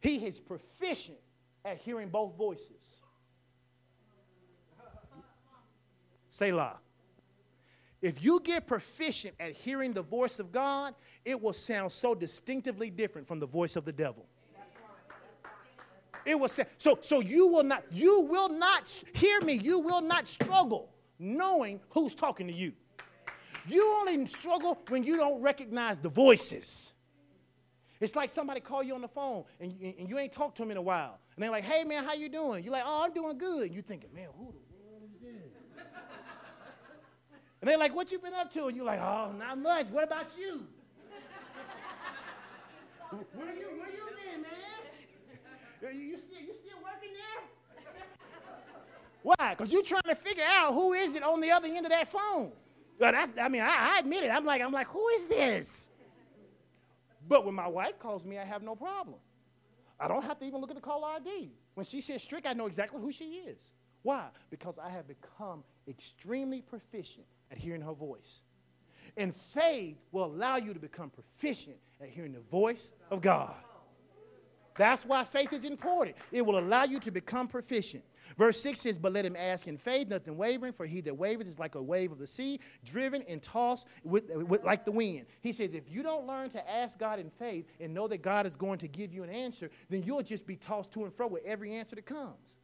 He is proficient at hearing both voices. Say, Selah. If you get proficient at hearing the voice of God, it will sound so distinctively different from the voice of the devil. It will say, so, so you will not, you will not, hear me, you will not struggle knowing who's talking to you. You only struggle when you don't recognize the voices. It's like somebody call you on the phone and you, and you ain't talked to them in a while. And they're like, hey man, how you doing? You're like, oh, I'm doing good. And you're thinking, man, who the? And they're like, what you been up to? And you're like, oh, not much. What about you? where you where you been, man? You, you, still, you still working there? Why? Because you're trying to figure out who is it on the other end of that phone. But I, I mean, I, I admit it. I'm like, I'm like, who is this? But when my wife calls me, I have no problem. I don't have to even look at the call ID. When she says strict, I know exactly who she is. Why? Because I have become extremely proficient at hearing her voice. And faith will allow you to become proficient at hearing the voice of God. That's why faith is important. It will allow you to become proficient. Verse 6 says, But let him ask in faith, nothing wavering, for he that wavereth is like a wave of the sea, driven and tossed with, with, like the wind. He says, If you don't learn to ask God in faith and know that God is going to give you an answer, then you'll just be tossed to and fro with every answer that comes.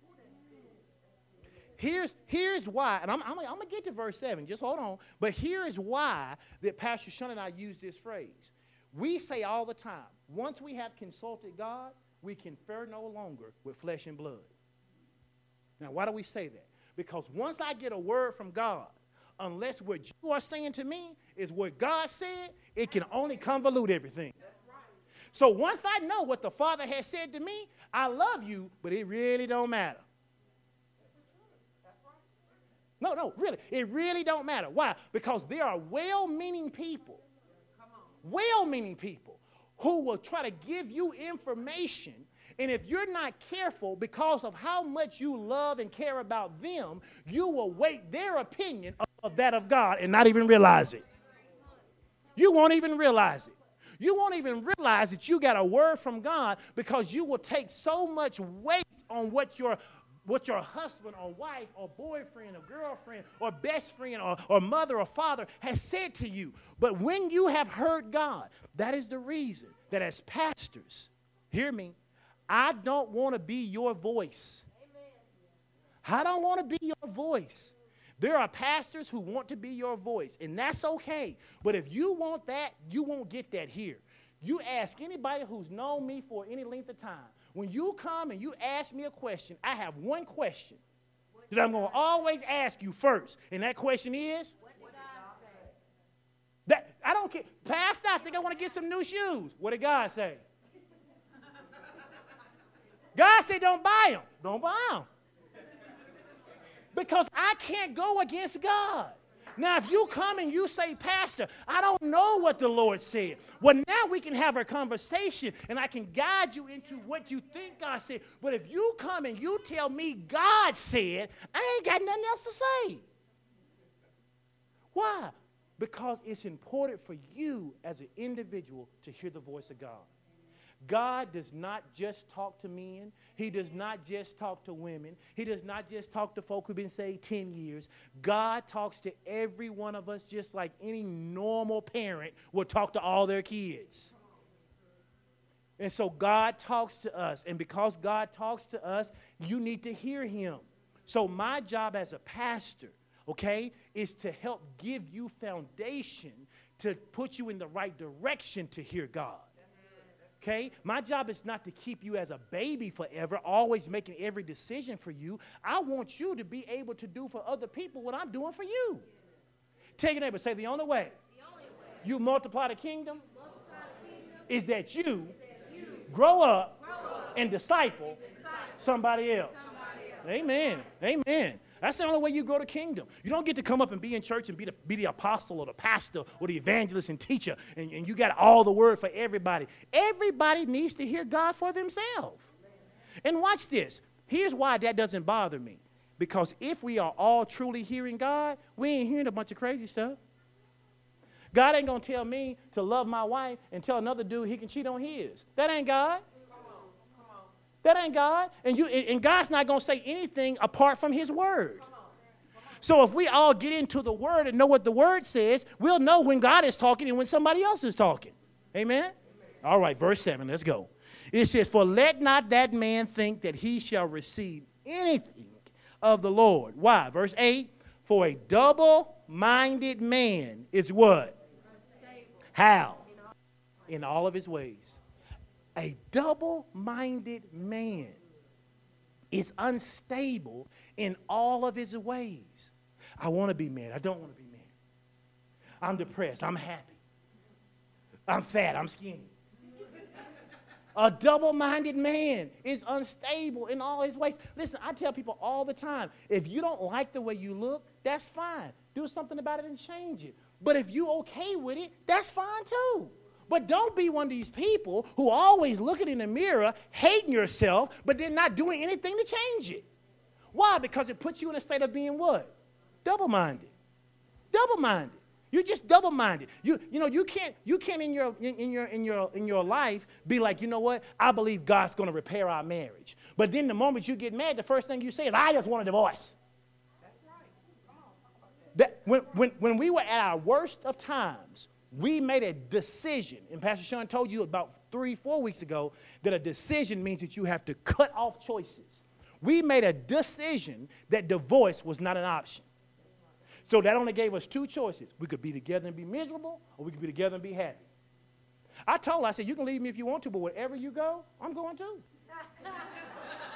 Here's, here's why, and I'm, I'm, I'm going to get to verse 7, just hold on. But here is why that Pastor Sean and I use this phrase. We say all the time, once we have consulted God, we can fare no longer with flesh and blood. Now, why do we say that? Because once I get a word from God, unless what you are saying to me is what God said, it can only convolute everything. So once I know what the Father has said to me, I love you, but it really don't matter. No, no, really. It really don't matter. Why? Because there are well-meaning people, well-meaning people who will try to give you information and if you're not careful because of how much you love and care about them, you will weight their opinion of that of God and not even realize it. You won't even realize it. You won't even realize that you got a word from God because you will take so much weight on what your what your husband or wife or boyfriend or girlfriend or best friend or, or mother or father has said to you. But when you have heard God, that is the reason that as pastors, hear me, I don't want to be your voice. I don't want to be your voice. There are pastors who want to be your voice, and that's okay. But if you want that, you won't get that here. You ask anybody who's known me for any length of time. When you come and you ask me a question, I have one question that I'm going to always ask you first. And that question is? That, I don't care. Pastor, I think I want to get some new shoes. What did God say? God said, don't buy them. Don't buy them. Because I can't go against God. Now, if you come and you say, Pastor, I don't know what the Lord said. Well, now we can have a conversation and I can guide you into what you think God said. But if you come and you tell me God said, I ain't got nothing else to say. Why? Because it's important for you as an individual to hear the voice of God. God does not just talk to men. He does not just talk to women. He does not just talk to folk who've been saved 10 years. God talks to every one of us just like any normal parent would talk to all their kids. And so God talks to us. And because God talks to us, you need to hear him. So my job as a pastor, okay, is to help give you foundation to put you in the right direction to hear God. Okay? My job is not to keep you as a baby forever, always making every decision for you. I want you to be able to do for other people what I'm doing for you. Take your neighbor, say the only way, the only way you multiply the kingdom, multiply the kingdom is, that you, is that you grow up, grow up and, disciple and disciple somebody else. Somebody else. Amen. Amen. That's the only way you grow the kingdom. You don't get to come up and be in church and be the, be the apostle or the pastor or the evangelist and teacher, and, and you got all the word for everybody. Everybody needs to hear God for themselves. And watch this. Here's why that doesn't bother me. Because if we are all truly hearing God, we ain't hearing a bunch of crazy stuff. God ain't gonna tell me to love my wife and tell another dude he can cheat on his. That ain't God. That ain't God. And, you, and God's not going to say anything apart from His Word. So if we all get into the Word and know what the Word says, we'll know when God is talking and when somebody else is talking. Amen? Amen? All right, verse 7, let's go. It says, For let not that man think that he shall receive anything of the Lord. Why? Verse 8, For a double minded man is what? How? In all of his ways. A double minded man is unstable in all of his ways. I want to be married. I don't want to be married. I'm depressed. I'm happy. I'm fat. I'm skinny. A double minded man is unstable in all his ways. Listen, I tell people all the time if you don't like the way you look, that's fine. Do something about it and change it. But if you're okay with it, that's fine too. But don't be one of these people who always looking in the mirror, hating yourself, but then not doing anything to change it. Why? Because it puts you in a state of being what? Double minded. Double minded. You're just double minded. You, you know, you can't, you can't in your, in, in, your, in, your, in your life be like, you know what? I believe God's going to repair our marriage. But then the moment you get mad, the first thing you say is, I just want a divorce. That's right. That, when, when, when we were at our worst of times, we made a decision, and Pastor Sean told you about three, four weeks ago that a decision means that you have to cut off choices. We made a decision that divorce was not an option. So that only gave us two choices. We could be together and be miserable, or we could be together and be happy. I told her, I said, you can leave me if you want to, but wherever you go, I'm going to.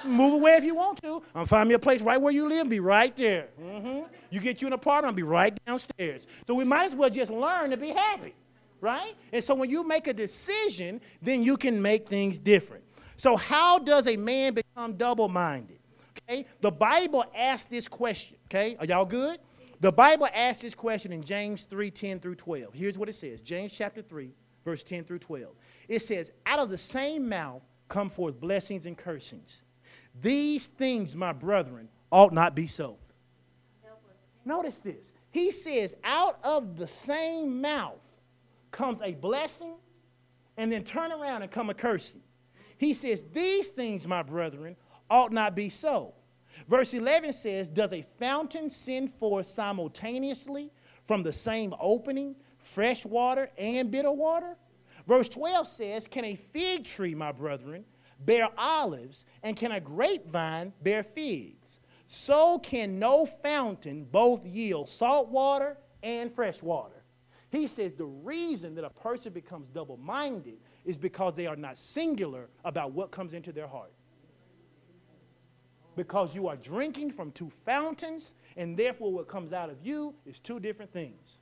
Move away if you want to. I'm find me a place right where you live, be right there. Mm-hmm. You get you an apartment, I'll be right downstairs. So we might as well just learn to be happy, right? And so when you make a decision, then you can make things different. So how does a man become double-minded? Okay, the Bible asks this question. Okay, are y'all good? The Bible asks this question in James 3 10 through 12. Here's what it says James chapter 3, verse 10 through 12. It says, Out of the same mouth come forth blessings and cursings. These things, my brethren, ought not be so. Notice this. He says, out of the same mouth comes a blessing, and then turn around and come a cursing. He says, These things, my brethren, ought not be so. Verse 11 says, Does a fountain send forth simultaneously from the same opening fresh water and bitter water? Verse 12 says, Can a fig tree, my brethren, bear olives, and can a grapevine bear figs? So can no fountain both yield salt water and fresh water. He says the reason that a person becomes double minded is because they are not singular about what comes into their heart. Because you are drinking from two fountains, and therefore what comes out of you is two different things.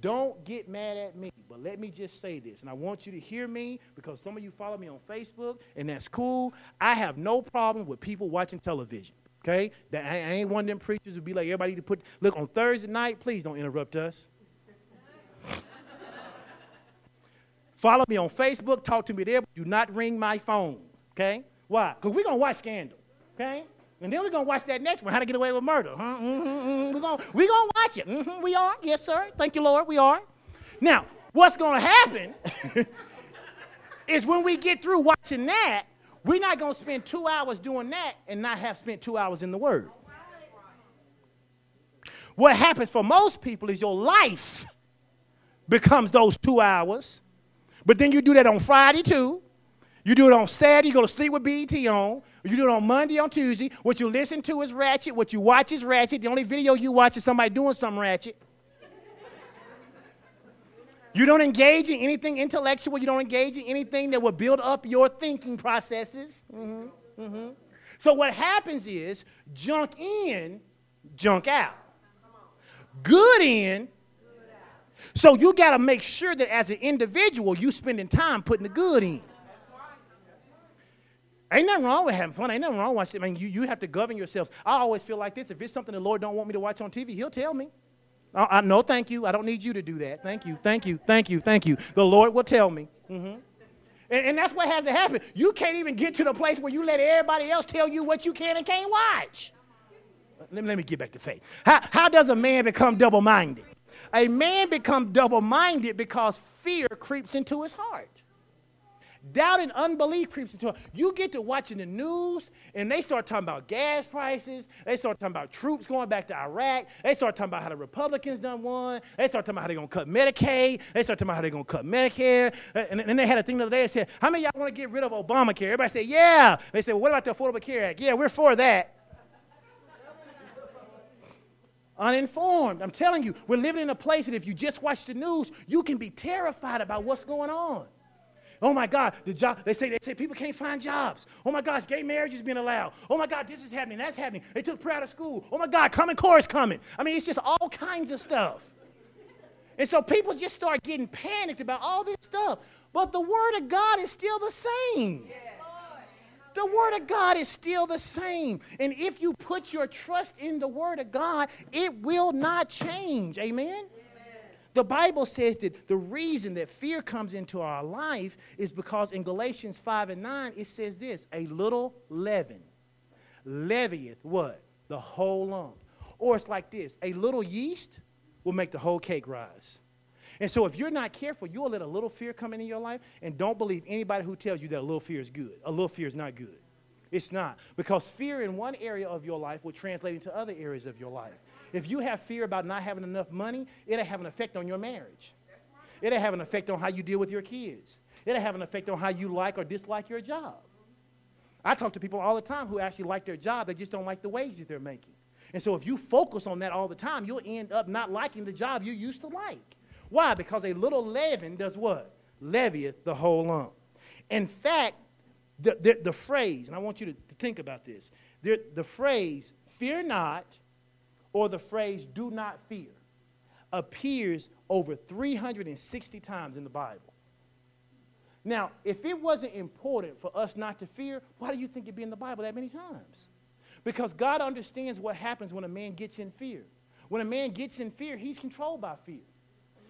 Don't get mad at me, but let me just say this, and I want you to hear me because some of you follow me on Facebook, and that's cool. I have no problem with people watching television. Okay, I, ain't one of them preachers who be like everybody to put. Look on Thursday night, please don't interrupt us. follow me on Facebook, talk to me there. Do not ring my phone. Okay, why? Because we're gonna watch Scandal. Okay, and then we're going to watch that next one, How to Get Away with Murder. Huh? Mm-hmm, mm-hmm. We're going we gonna watch it. Mm-hmm, we are. Yes, sir. Thank you, Lord. We are. Now, what's going to happen is when we get through watching that, we're not going to spend two hours doing that and not have spent two hours in the Word. What happens for most people is your life becomes those two hours, but then you do that on Friday too. You do it on Saturday, you go to sleep with BET on. You do it on Monday, on Tuesday. What you listen to is ratchet. What you watch is ratchet. The only video you watch is somebody doing something ratchet. You don't engage in anything intellectual. You don't engage in anything that will build up your thinking processes. Mm-hmm, mm-hmm. So what happens is junk in, junk out. Good in. So you got to make sure that as an individual, you spending time putting the good in. Ain't nothing wrong with having fun. Ain't nothing wrong with watching. I mean, you, you have to govern yourselves. I always feel like this. If it's something the Lord don't want me to watch on TV, He'll tell me. I, I no, thank you. I don't need you to do that. Thank you, thank you, thank you, thank you. The Lord will tell me. Mm-hmm. And, and, that's what has to happen. You can't even get to the place where you let everybody else tell you what you can and can't watch. Let me, let me get back to faith. How, how does a man become double minded? A man becomes double minded because fear creeps into his heart. Doubt and unbelief creeps into it. You get to watching the news, and they start talking about gas prices. They start talking about troops going back to Iraq. They start talking about how the Republicans done won. They start talking about how they're going to cut Medicaid. They start talking about how they're going to cut Medicare. And then they had a thing the other day that said, how many y'all want to get rid of Obamacare? Everybody said, yeah. They said, well, what about the Affordable Care Act? Yeah, we're for that. Uninformed. I'm telling you, we're living in a place that if you just watch the news, you can be terrified about what's going on. Oh my God, the job, they say, they say people can't find jobs. Oh my gosh, gay marriage is being allowed. Oh my God, this is happening, that's happening. They took prayer out of school. Oh my God, Common Core is coming. I mean, it's just all kinds of stuff. And so people just start getting panicked about all this stuff. But the Word of God is still the same. The Word of God is still the same. And if you put your trust in the Word of God, it will not change. Amen? The Bible says that the reason that fear comes into our life is because in Galatians 5 and 9, it says this a little leaven leaveneth what? The whole lump. Or it's like this a little yeast will make the whole cake rise. And so if you're not careful, you'll let a little fear come into your life and don't believe anybody who tells you that a little fear is good. A little fear is not good. It's not. Because fear in one area of your life will translate into other areas of your life. If you have fear about not having enough money, it'll have an effect on your marriage. It'll have an effect on how you deal with your kids. It'll have an effect on how you like or dislike your job. I talk to people all the time who actually like their job, they just don't like the wages they're making. And so if you focus on that all the time, you'll end up not liking the job you used to like. Why? Because a little leaven does what? Leaveneth the whole lump. In fact, the, the, the phrase, and I want you to, to think about this the, the phrase, fear not, or the phrase do not fear appears over 360 times in the Bible. Now, if it wasn't important for us not to fear, why do you think it'd be in the Bible that many times? Because God understands what happens when a man gets in fear. When a man gets in fear, he's controlled by fear.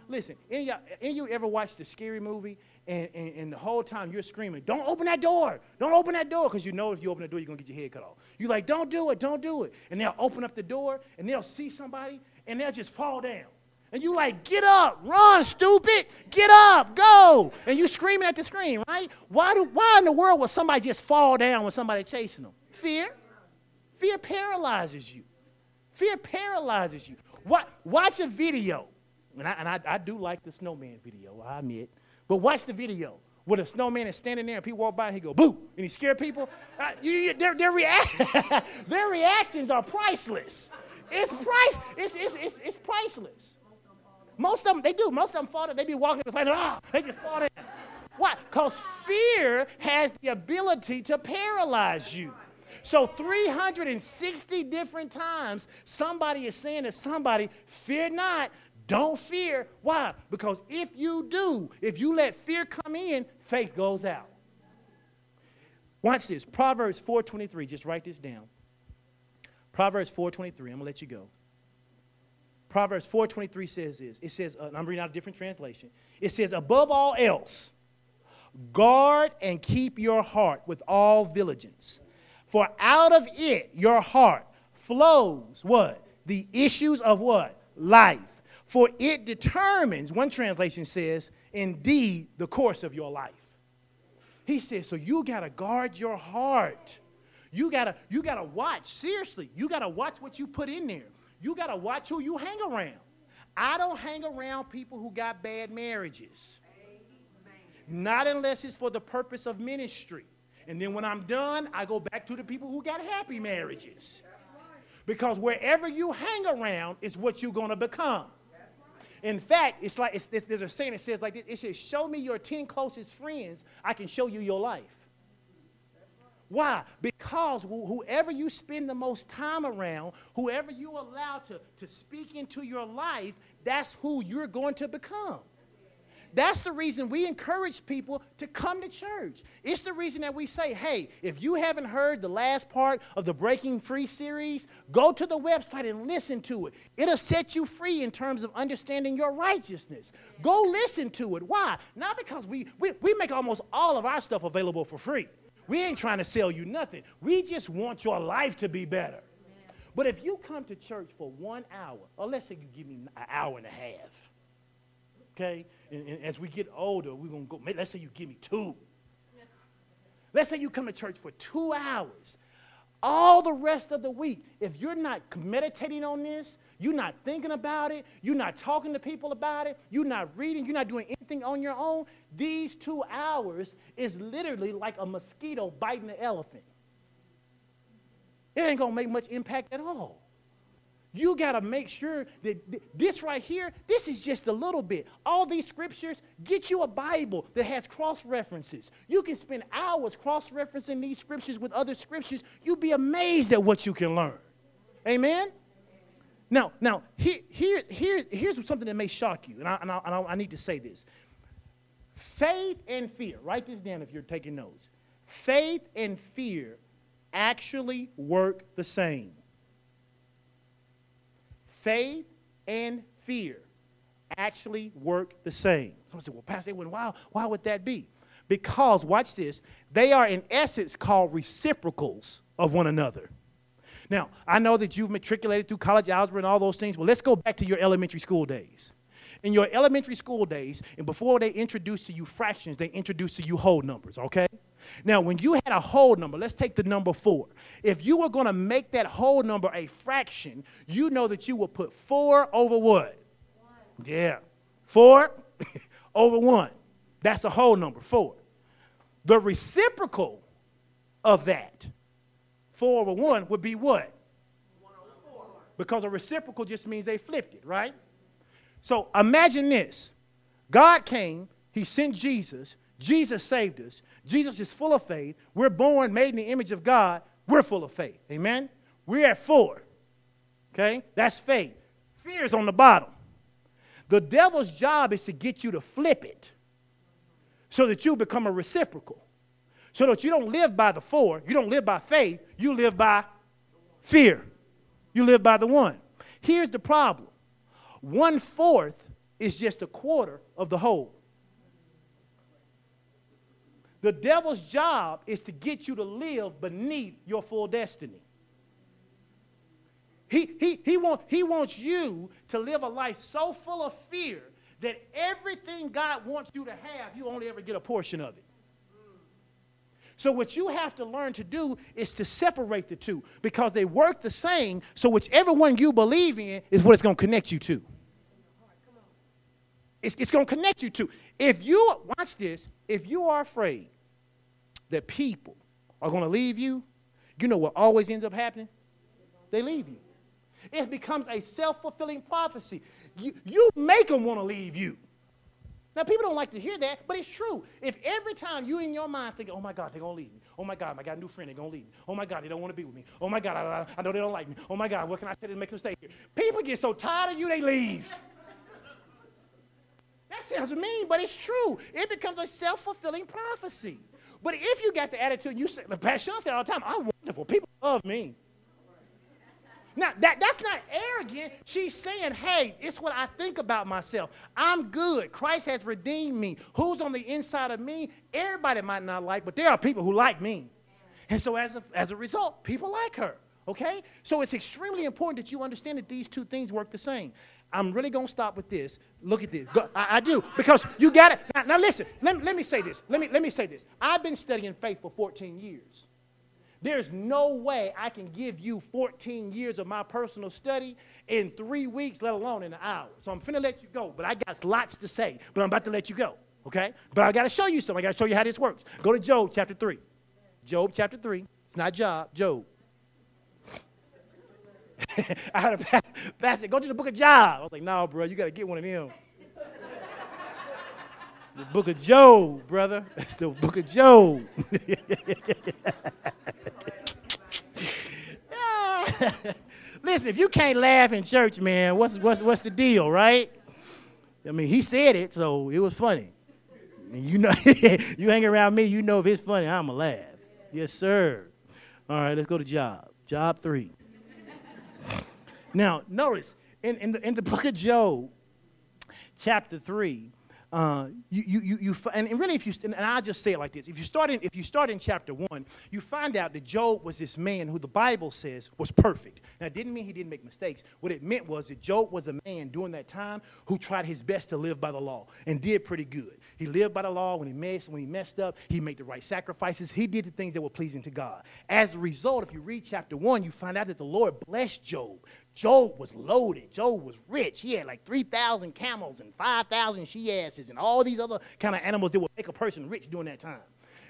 Listen, any of, any you ever watched a scary movie and, and, and, the whole time you're screaming, don't open that door. Don't open that door. Because you know if you open the door, you're going to get your head cut off. You're like, don't do it. Don't do it. And they'll open up the door and they'll see somebody and they'll just fall down. And you like, get up, run, stupid, get up, go. And you screaming at the screen, right? Why, do, why in the world would somebody just fall down when somebody chasing them? Fear. Fear paralyzes you. Fear paralyzes you. What, watch a video. And, I, and I, I do like the snowman video, I admit. But watch the video where the snowman is standing there and people walk by and he go boo and he scare people. Uh, you, their, their, rea- their reactions are priceless. It's price. It's, it's, it's, it's priceless. Most of them they do. Most of them fall down. They be walking like ah, they just fall down. Why? Because fear has the ability to paralyze you. So 360 different times somebody is saying to somebody, fear not, don't fear. Why? Because if you do, if you let fear come in, faith goes out. Watch this. Proverbs 4:23. Just write this down. Proverbs 4:23. I'm gonna let you go. Proverbs 4:23 says this. It says, uh, I'm reading out a different translation. It says, above all else, guard and keep your heart with all diligence, for out of it your heart flows what? The issues of what? Life. For it determines, one translation says, indeed, the course of your life. He says, so you got to guard your heart. You got to you got to watch seriously. You got to watch what you put in there. You got to watch who you hang around. I don't hang around people who got bad marriages. Not unless it's for the purpose of ministry. And then when I'm done, I go back to the people who got happy marriages. Because wherever you hang around is what you're going to become. In fact, it's like it's, there's a saying that says like it says, "Show me your ten closest friends, I can show you your life." Why? Because wh- whoever you spend the most time around, whoever you allow to, to speak into your life, that's who you're going to become. That's the reason we encourage people to come to church. It's the reason that we say, hey, if you haven't heard the last part of the Breaking Free series, go to the website and listen to it. It'll set you free in terms of understanding your righteousness. Go listen to it. Why? Not because we, we, we make almost all of our stuff available for free. We ain't trying to sell you nothing. We just want your life to be better. But if you come to church for one hour, or let's say you give me an hour and a half, okay? And, and as we get older, we're going to go, let's say you give me two. Let's say you come to church for two hours. All the rest of the week, if you're not meditating on this, you're not thinking about it, you're not talking to people about it, you're not reading, you're not doing anything on your own, these two hours is literally like a mosquito biting an elephant. It ain't to make much impact at all. You got to make sure that this right here, this is just a little bit. All these scriptures, get you a Bible that has cross references. You can spend hours cross referencing these scriptures with other scriptures. You'll be amazed at what you can learn. Amen? Now, now here, here, here, here's something that may shock you, and I, and, I, and I need to say this. Faith and fear, write this down if you're taking notes. Faith and fear actually work the same. Faith and fear actually work the same. Someone said, Well, Pastor why, why would that be? Because, watch this, they are in essence called reciprocals of one another. Now, I know that you've matriculated through college algebra and all those things, but let's go back to your elementary school days. In your elementary school days, and before they introduced to you fractions, they introduced to you whole numbers, okay? Now, when you had a whole number, let's take the number four. If you were going to make that whole number a fraction, you know that you would put four over what? One. Yeah. Four over one. That's a whole number, four. The reciprocal of that, four over one, would be what? One over four. Because a reciprocal just means they flipped it, right? So imagine this God came, He sent Jesus, Jesus saved us. Jesus is full of faith. We're born, made in the image of God. We're full of faith. Amen? We're at four. Okay? That's faith. Fear is on the bottom. The devil's job is to get you to flip it so that you become a reciprocal. So that you don't live by the four, you don't live by faith, you live by fear. You live by the one. Here's the problem one fourth is just a quarter of the whole. The devil's job is to get you to live beneath your full destiny. He, he, he, want, he wants you to live a life so full of fear that everything God wants you to have, you only ever get a portion of it. So, what you have to learn to do is to separate the two because they work the same. So, whichever one you believe in is what it's going to connect you to. It's, it's going to connect you to. If you, watch this, if you are afraid that people are going to leave you, you know what always ends up happening? They leave you. It becomes a self fulfilling prophecy. You, you make them want to leave you. Now, people don't like to hear that, but it's true. If every time you in your mind think, oh my God, they're going to leave me. Oh my God, I got a new friend, they're going to leave me. Oh my God, they don't want to be with me. Oh my God, I, I know they don't like me. Oh my God, what can I say to make them stay here? People get so tired of you, they leave. That sounds mean, but it's true. It becomes a self fulfilling prophecy. But if you got the attitude, you say, Pastor Sean said all the time, I'm wonderful. People love me. Now, that, that's not arrogant. She's saying, hey, it's what I think about myself. I'm good. Christ has redeemed me. Who's on the inside of me? Everybody might not like, but there are people who like me. And so as a, as a result, people like her. Okay? So it's extremely important that you understand that these two things work the same. I'm really going to stop with this. Look at this. Go, I, I, do. Because you got it. Now, now listen, let, let me say this. Let me, let me say this. I've been studying faith for 14 years. There's no way I can give you 14 years of my personal study in three weeks, let alone in an hour. So I'm finna let you go, but I got lots to say, but I'm about to let you go, okay? But I got to show you something. I got to show you how this works. Go to Job chapter 3. Job chapter 3. It's not Job, Job. I heard a pastor go to the book of Job. I was like, no, bro, you got to get one of them. the book of Job, brother. It's the book of Job. Listen, if you can't laugh in church, man, what's, what's, what's the deal, right? I mean, he said it, so it was funny. And you know, you hang around me, you know if it's funny, I'm going to laugh. Yes, sir. All right, let's go to job. Job three. Now, notice in, in, the, in the book of Job, chapter 3, uh, you, you, you, you, and really, if you, and I'll just say it like this: if you start in, if you start in chapter one, you find out that Job was this man who the Bible says was perfect. Now, it didn't mean he didn't make mistakes. What it meant was that Job was a man during that time who tried his best to live by the law and did pretty good. He lived by the law. When he messed, when he messed up, he made the right sacrifices. He did the things that were pleasing to God. As a result, if you read chapter one, you find out that the Lord blessed Job. Job was loaded. Job was rich. He had like 3,000 camels and 5,000 she asses and all these other kind of animals that would make a person rich during that time.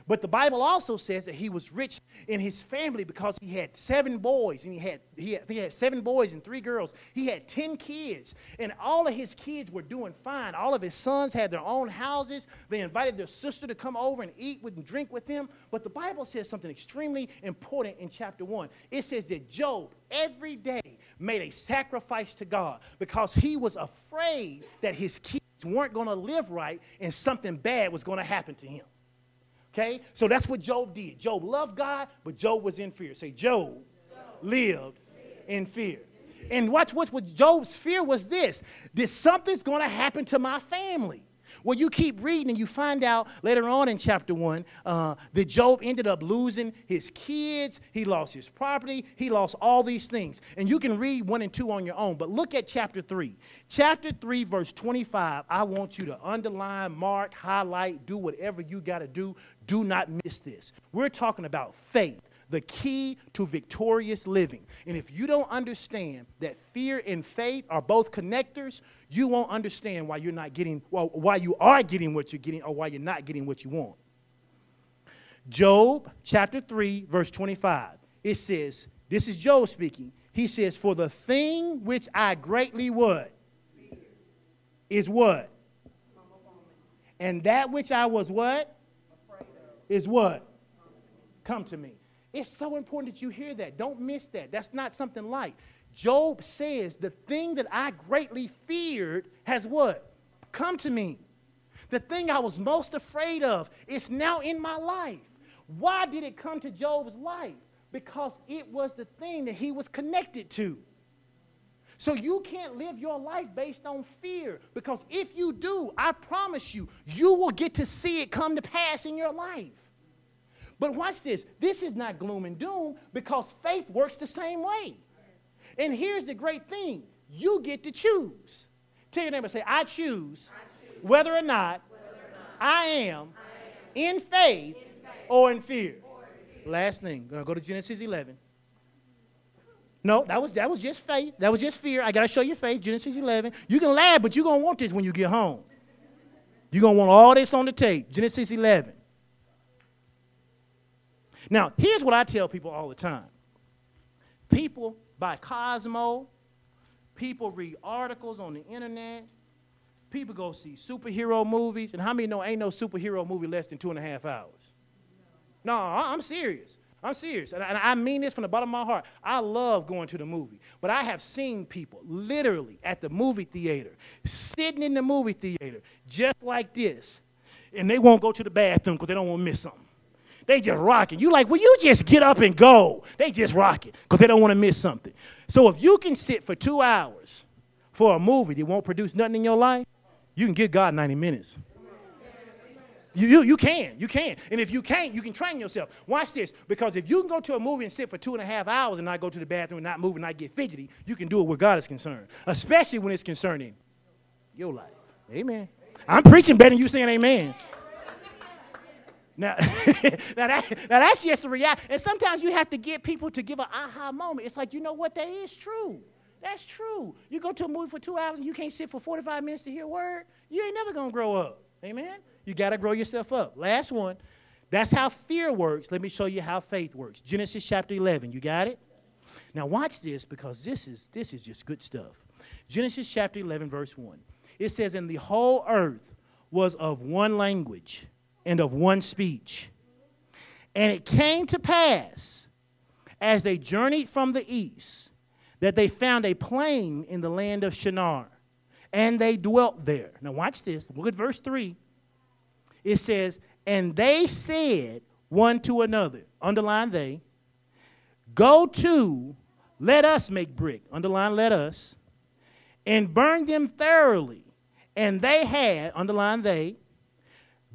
But the Bible also says that he was rich in his family because he had seven boys and he had, he had, he had seven boys and three girls. He had 10 kids, and all of his kids were doing fine. All of his sons had their own houses. They invited their sister to come over and eat with and drink with them. But the Bible says something extremely important in chapter 1. It says that Job every day made a sacrifice to God because he was afraid that his kids weren't going to live right and something bad was going to happen to him. Okay? So that's what Job did. Job loved God, but Job was in fear. Say, Job, Job. lived in fear. And watch what's what Job's fear was this that something's going to happen to my family. Well, you keep reading and you find out later on in chapter 1 uh, that Job ended up losing his kids, he lost his property, he lost all these things. And you can read 1 and 2 on your own. But look at chapter 3. Chapter 3, verse 25, I want you to underline, mark, highlight, do whatever you got to do. Do not miss this. We're talking about faith the key to victorious living. And if you don't understand that fear and faith are both connectors, you won't understand why you're not getting, well, why you are getting what you're getting or why you're not getting what you want. Job chapter 3, verse 25. It says, this is Job speaking. He says, For the thing which I greatly would is what? And that which I was what? Is what? Come to me. It's so important that you hear that. Don't miss that. That's not something light. Job says, The thing that I greatly feared has what? Come to me. The thing I was most afraid of is now in my life. Why did it come to Job's life? Because it was the thing that he was connected to. So you can't live your life based on fear because if you do, I promise you, you will get to see it come to pass in your life. But watch this. This is not gloom and doom because faith works the same way. And here's the great thing you get to choose. Tell your neighbor, say, I choose, I choose whether, or not, whether or not I am, I am in, faith in faith or in fear. Or fear. Last thing, gonna go to Genesis 11. No, that was that was just faith. That was just fear. I gotta show you faith. Genesis 11. You can laugh, but you're gonna want this when you get home. You're gonna want all this on the tape. Genesis 11. Now, here's what I tell people all the time people buy Cosmo, people read articles on the internet, people go see superhero movies. And how many know ain't no superhero movie less than two and a half hours? No, I'm serious. I'm serious. And I mean this from the bottom of my heart. I love going to the movie. But I have seen people literally at the movie theater, sitting in the movie theater, just like this, and they won't go to the bathroom because they don't want to miss something. They just rocking. You like, well, you just get up and go. They just rocking because they don't want to miss something. So if you can sit for two hours for a movie that won't produce nothing in your life, you can get God 90 minutes. You, you, you can, you can. And if you can't, you can train yourself. Watch this, because if you can go to a movie and sit for two and a half hours and not go to the bathroom and not move and not get fidgety, you can do it where God is concerned, especially when it's concerning your life. Amen. I'm preaching better than you saying amen. Now, that, now that's just the reality. And sometimes you have to get people to give an aha moment. It's like, you know what? That is true. That's true. You go to a movie for two hours and you can't sit for 45 minutes to hear a word, you ain't never going to grow up. Amen? You got to grow yourself up. Last one. That's how fear works. Let me show you how faith works. Genesis chapter 11. You got it? Now watch this because this is this is just good stuff. Genesis chapter 11 verse 1. It says and the whole earth was of one language and of one speech. And it came to pass, as they journeyed from the east, that they found a plain in the land of Shinar, and they dwelt there. Now, watch this. Look at verse 3. It says, And they said one to another, underline they, Go to, let us make brick, underline let us, and burn them thoroughly. And they had, underline they,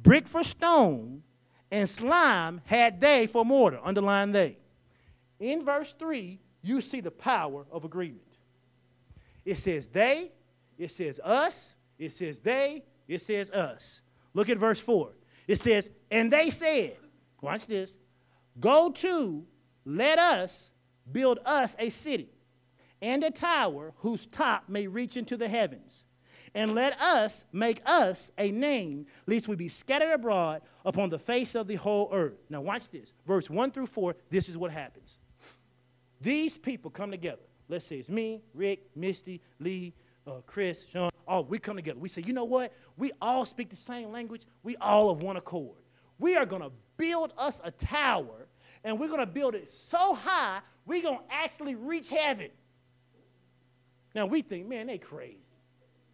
brick for stone, and slime had they for mortar, underline they. In verse 3, you see the power of agreement. It says they, it says us, it says they, it says us. Look at verse 4. It says, and they said, watch this, go to, let us build us a city and a tower whose top may reach into the heavens. And let us make us a name, lest we be scattered abroad upon the face of the whole earth. Now, watch this. Verse 1 through 4, this is what happens. These people come together. Let's say it's me, Rick, Misty, Lee, uh, Chris, Sean. Oh, we come together. We say, you know what? We all speak the same language. We all of one accord. We are going to build us a tower, and we're going to build it so high, we're going to actually reach heaven. Now, we think, man, they crazy.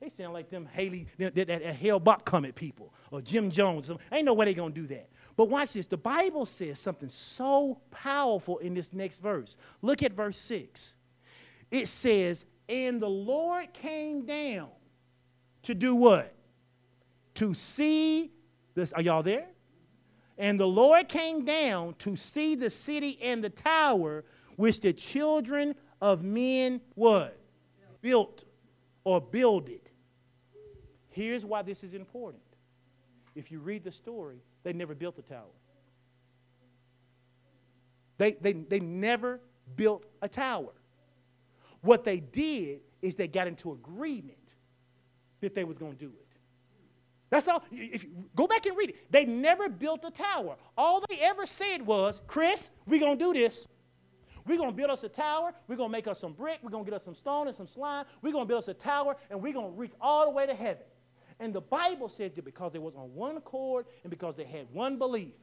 They sound like them Haley, that, that, that Hale Comet people, or Jim Jones. Ain't no way they going to do that. But watch this. The Bible says something so powerful in this next verse. Look at verse 6. It says, And the Lord came down to do what? To see this. Are y'all there? And the Lord came down to see the city and the tower which the children of men what? Built or builded. Here's why this is important. If you read the story, they never built the tower. They, they, they never built a tower. What they did is they got into agreement that they was going to do it. That's all. If you go back and read it, they never built a tower. All they ever said was, Chris, we're going to do this. We're going to build us a tower. We're going to make us some brick. We're going to get us some stone and some slime. We're going to build us a tower, and we're going to reach all the way to heaven. And the Bible says that because they was on one accord and because they had one belief,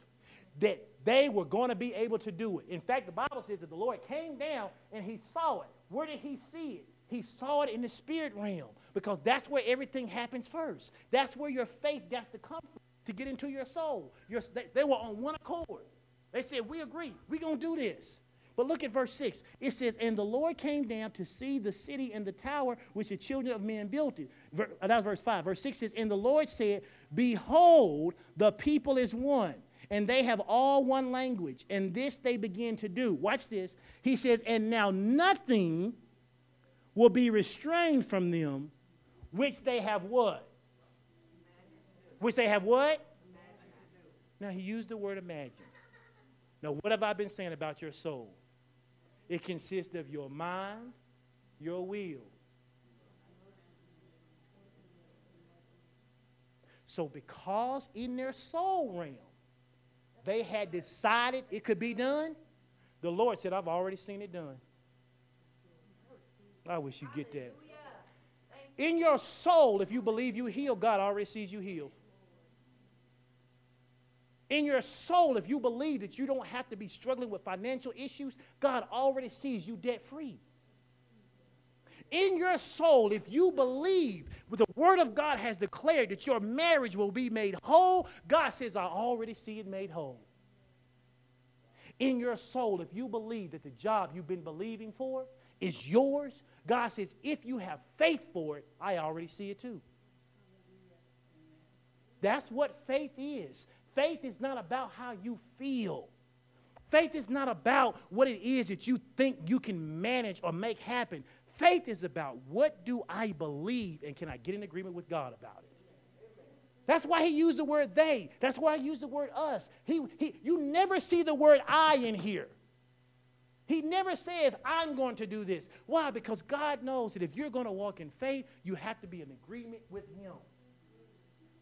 that they were going to be able to do it. In fact, the Bible says that the Lord came down and he saw it. Where did he see it? He saw it in the spirit realm because that's where everything happens first. That's where your faith gets to come to get into your soul. Your, they, they were on one accord. They said, We agree. We're going to do this. But look at verse 6. It says, And the Lord came down to see the city and the tower which the children of men built it. Uh, that was verse 5. Verse 6 says, And the Lord said, Behold, the people is one, and they have all one language, and this they begin to do. Watch this. He says, And now nothing will be restrained from them, which they have what? Which they have what? Now he used the word imagine. Now, what have I been saying about your soul? It consists of your mind, your will. So, because in their soul realm they had decided it could be done, the Lord said, I've already seen it done. I wish you get that. In your soul, if you believe you heal, God already sees you healed. In your soul, if you believe that you don't have to be struggling with financial issues, God already sees you debt free. In your soul, if you believe the Word of God has declared that your marriage will be made whole, God says, I already see it made whole. In your soul, if you believe that the job you've been believing for is yours, God says, if you have faith for it, I already see it too. That's what faith is. Faith is not about how you feel. Faith is not about what it is that you think you can manage or make happen. Faith is about what do I believe and can I get in agreement with God about it? That's why he used the word they. That's why I used the word us. He, he, you never see the word I in here. He never says, I'm going to do this. Why? Because God knows that if you're going to walk in faith, you have to be in agreement with Him.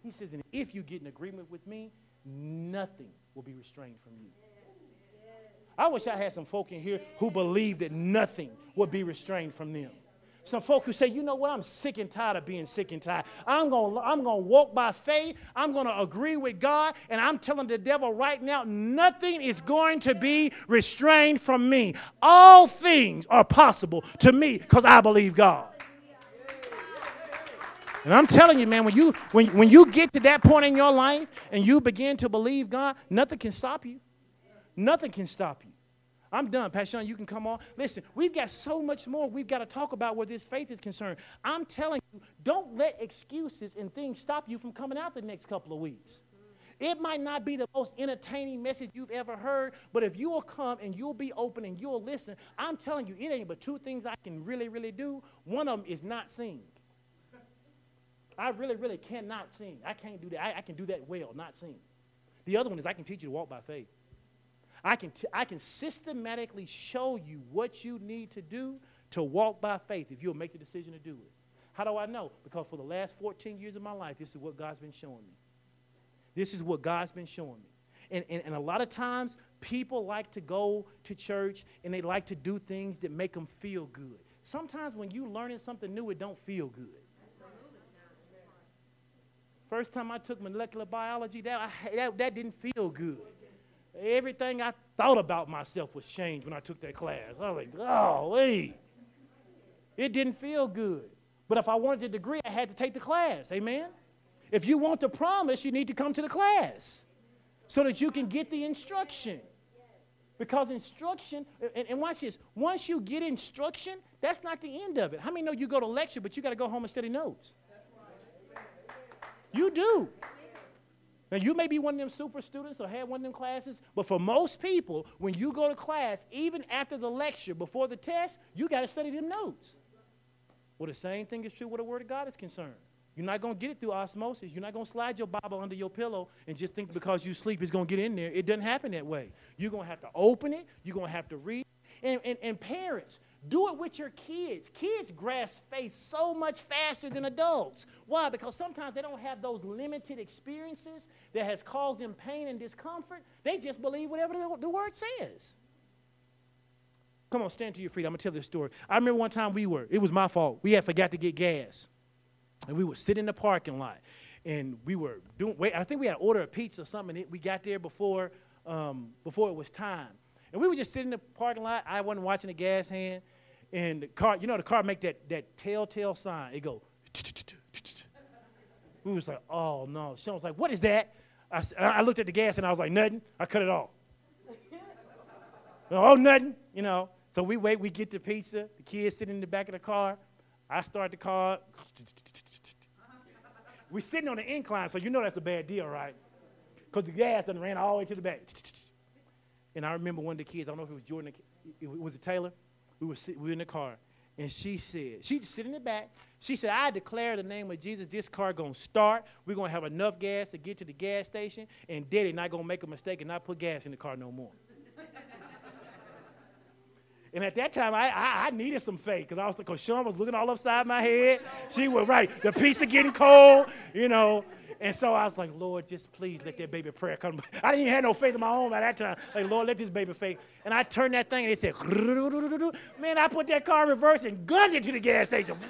He says, and if you get in agreement with me, nothing will be restrained from you. I wish I had some folk in here who believe that nothing would be restrained from them. Some folk who say, you know what, I'm sick and tired of being sick and tired. I'm going to I'm going to walk by faith. I'm going to agree with God. And I'm telling the devil right now, nothing is going to be restrained from me. All things are possible to me because I believe God. And I'm telling you, man, when you when, when you get to that point in your life and you begin to believe God, nothing can stop you. Nothing can stop you. I'm done. Pastor Sean, you can come on. Listen, we've got so much more we've got to talk about where this faith is concerned. I'm telling you, don't let excuses and things stop you from coming out the next couple of weeks. It might not be the most entertaining message you've ever heard, but if you will come and you'll be open and you'll listen, I'm telling you, it ain't but two things I can really, really do. One of them is not sing. I really, really cannot sing. I can't do that. I, I can do that well, not sing. The other one is I can teach you to walk by faith. I can, t- I can systematically show you what you need to do to walk by faith if you'll make the decision to do it. How do I know? Because for the last 14 years of my life, this is what God's been showing me. This is what God's been showing me. And, and, and a lot of times, people like to go to church and they like to do things that make them feel good. Sometimes when you're learning something new, it don't feel good. First time I took molecular biology, that, I, that, that didn't feel good. Everything I thought about myself was changed when I took that class. I was like, wait. It didn't feel good. But if I wanted the degree, I had to take the class. Amen? If you want the promise, you need to come to the class so that you can get the instruction. Because instruction, and, and watch this, once you get instruction, that's not the end of it. How many know you go to lecture, but you got to go home and study notes? You do. Now, you may be one of them super students or have one of them classes, but for most people, when you go to class, even after the lecture, before the test, you got to study them notes. Well, the same thing is true where the Word of God is concerned. You're not going to get it through osmosis. You're not going to slide your Bible under your pillow and just think because you sleep it's going to get in there. It doesn't happen that way. You're going to have to open it. You're going to have to read. And, and, and parents, do it with your kids. Kids grasp faith so much faster than adults. Why? Because sometimes they don't have those limited experiences that has caused them pain and discomfort. They just believe whatever the, the word says. Come on, stand to your feet. I'm gonna tell this story. I remember one time we were, it was my fault. We had forgot to get gas. And we were sitting in the parking lot. And we were doing wait, I think we had ordered a pizza or something. We got there before um, before it was time. And we were just sitting in the parking lot. I wasn't watching the gas hand. And the car, you know, the car make that, that telltale sign. It go. We was like, oh no. Sean was like, what is that? I, I looked at the gas and I was like, nothing. I cut it off. oh, nothing. You know. So we wait. We get the pizza. The kids sitting in the back of the car. I start the car. We're sitting on the incline, so you know that's a bad deal, right? Because the gas done ran all the way to the back. And I remember one of the kids, I don't know if it was Jordan, it was it Taylor? We were, we were in the car, and she said, she sitting in the back. She said, I declare the name of Jesus, this car gonna start. We're gonna have enough gas to get to the gas station, and Daddy not gonna make a mistake and not put gas in the car no more. And at that time, I, I, I needed some faith because I was because Sean was looking all upside my head. She was right. The pizza getting cold, you know. And so I was like, Lord, just please let that baby prayer come. I didn't even have no faith in my own at that time. Like, Lord, let this baby faith. And I turned that thing and it said, man, I put that car in reverse and gunned it to the gas station.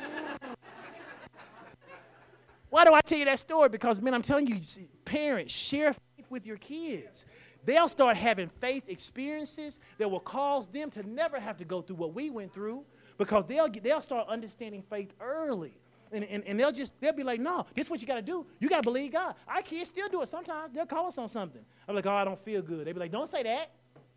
Why do I tell you that story? Because, man, I'm telling you, parents, share faith with your kids they'll start having faith experiences that will cause them to never have to go through what we went through because they'll, get, they'll start understanding faith early. And, and, and they'll just, they'll be like, no, this is what you got to do. You got to believe God. Our kids still do it sometimes. They'll call us on something. I'm like, oh, I don't feel good. They'll be like, don't say that.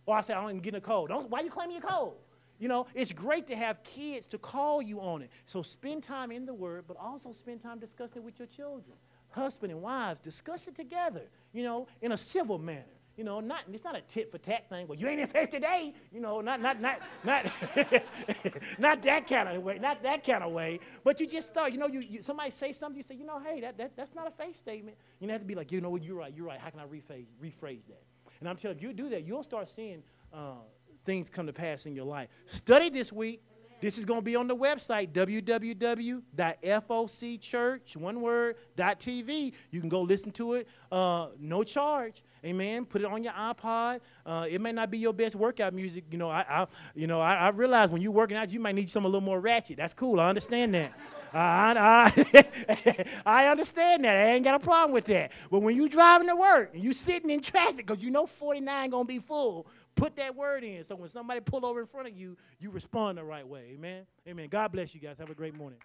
Or I say, I don't even get a cold. Don't, why are you claiming you're cold? You know, it's great to have kids to call you on it. So spend time in the Word, but also spend time discussing it with your children. Husband and wives, discuss it together, you know, in a civil manner. You know, not it's not a tit for tat thing. Well, you ain't in faith today. You know, not not not not not that kind of way. Not that kind of way. But you just start. You know, you, you, somebody say something. You say, you know, hey, that, that that's not a faith statement. You have to be like, you know what, you're right. You're right. How can I rephrase rephrase that? And I'm telling you, if you do that, you'll start seeing uh, things come to pass in your life. Study this week. This is going to be on the website, www.focchurch, one word, .tv. You can go listen to it, uh, no charge. Amen. Put it on your iPod. Uh, it may not be your best workout music. You know, I, I you know, I, I, realize when you're working out, you might need something a little more ratchet. That's cool. I understand that. I, uh, I, uh, I understand that. I ain't got a problem with that. But when you driving to work and you sitting in traffic because you know 49 gonna be full, put that word in. So when somebody pull over in front of you, you respond the right way. Amen. Amen. God bless you guys. Have a great morning.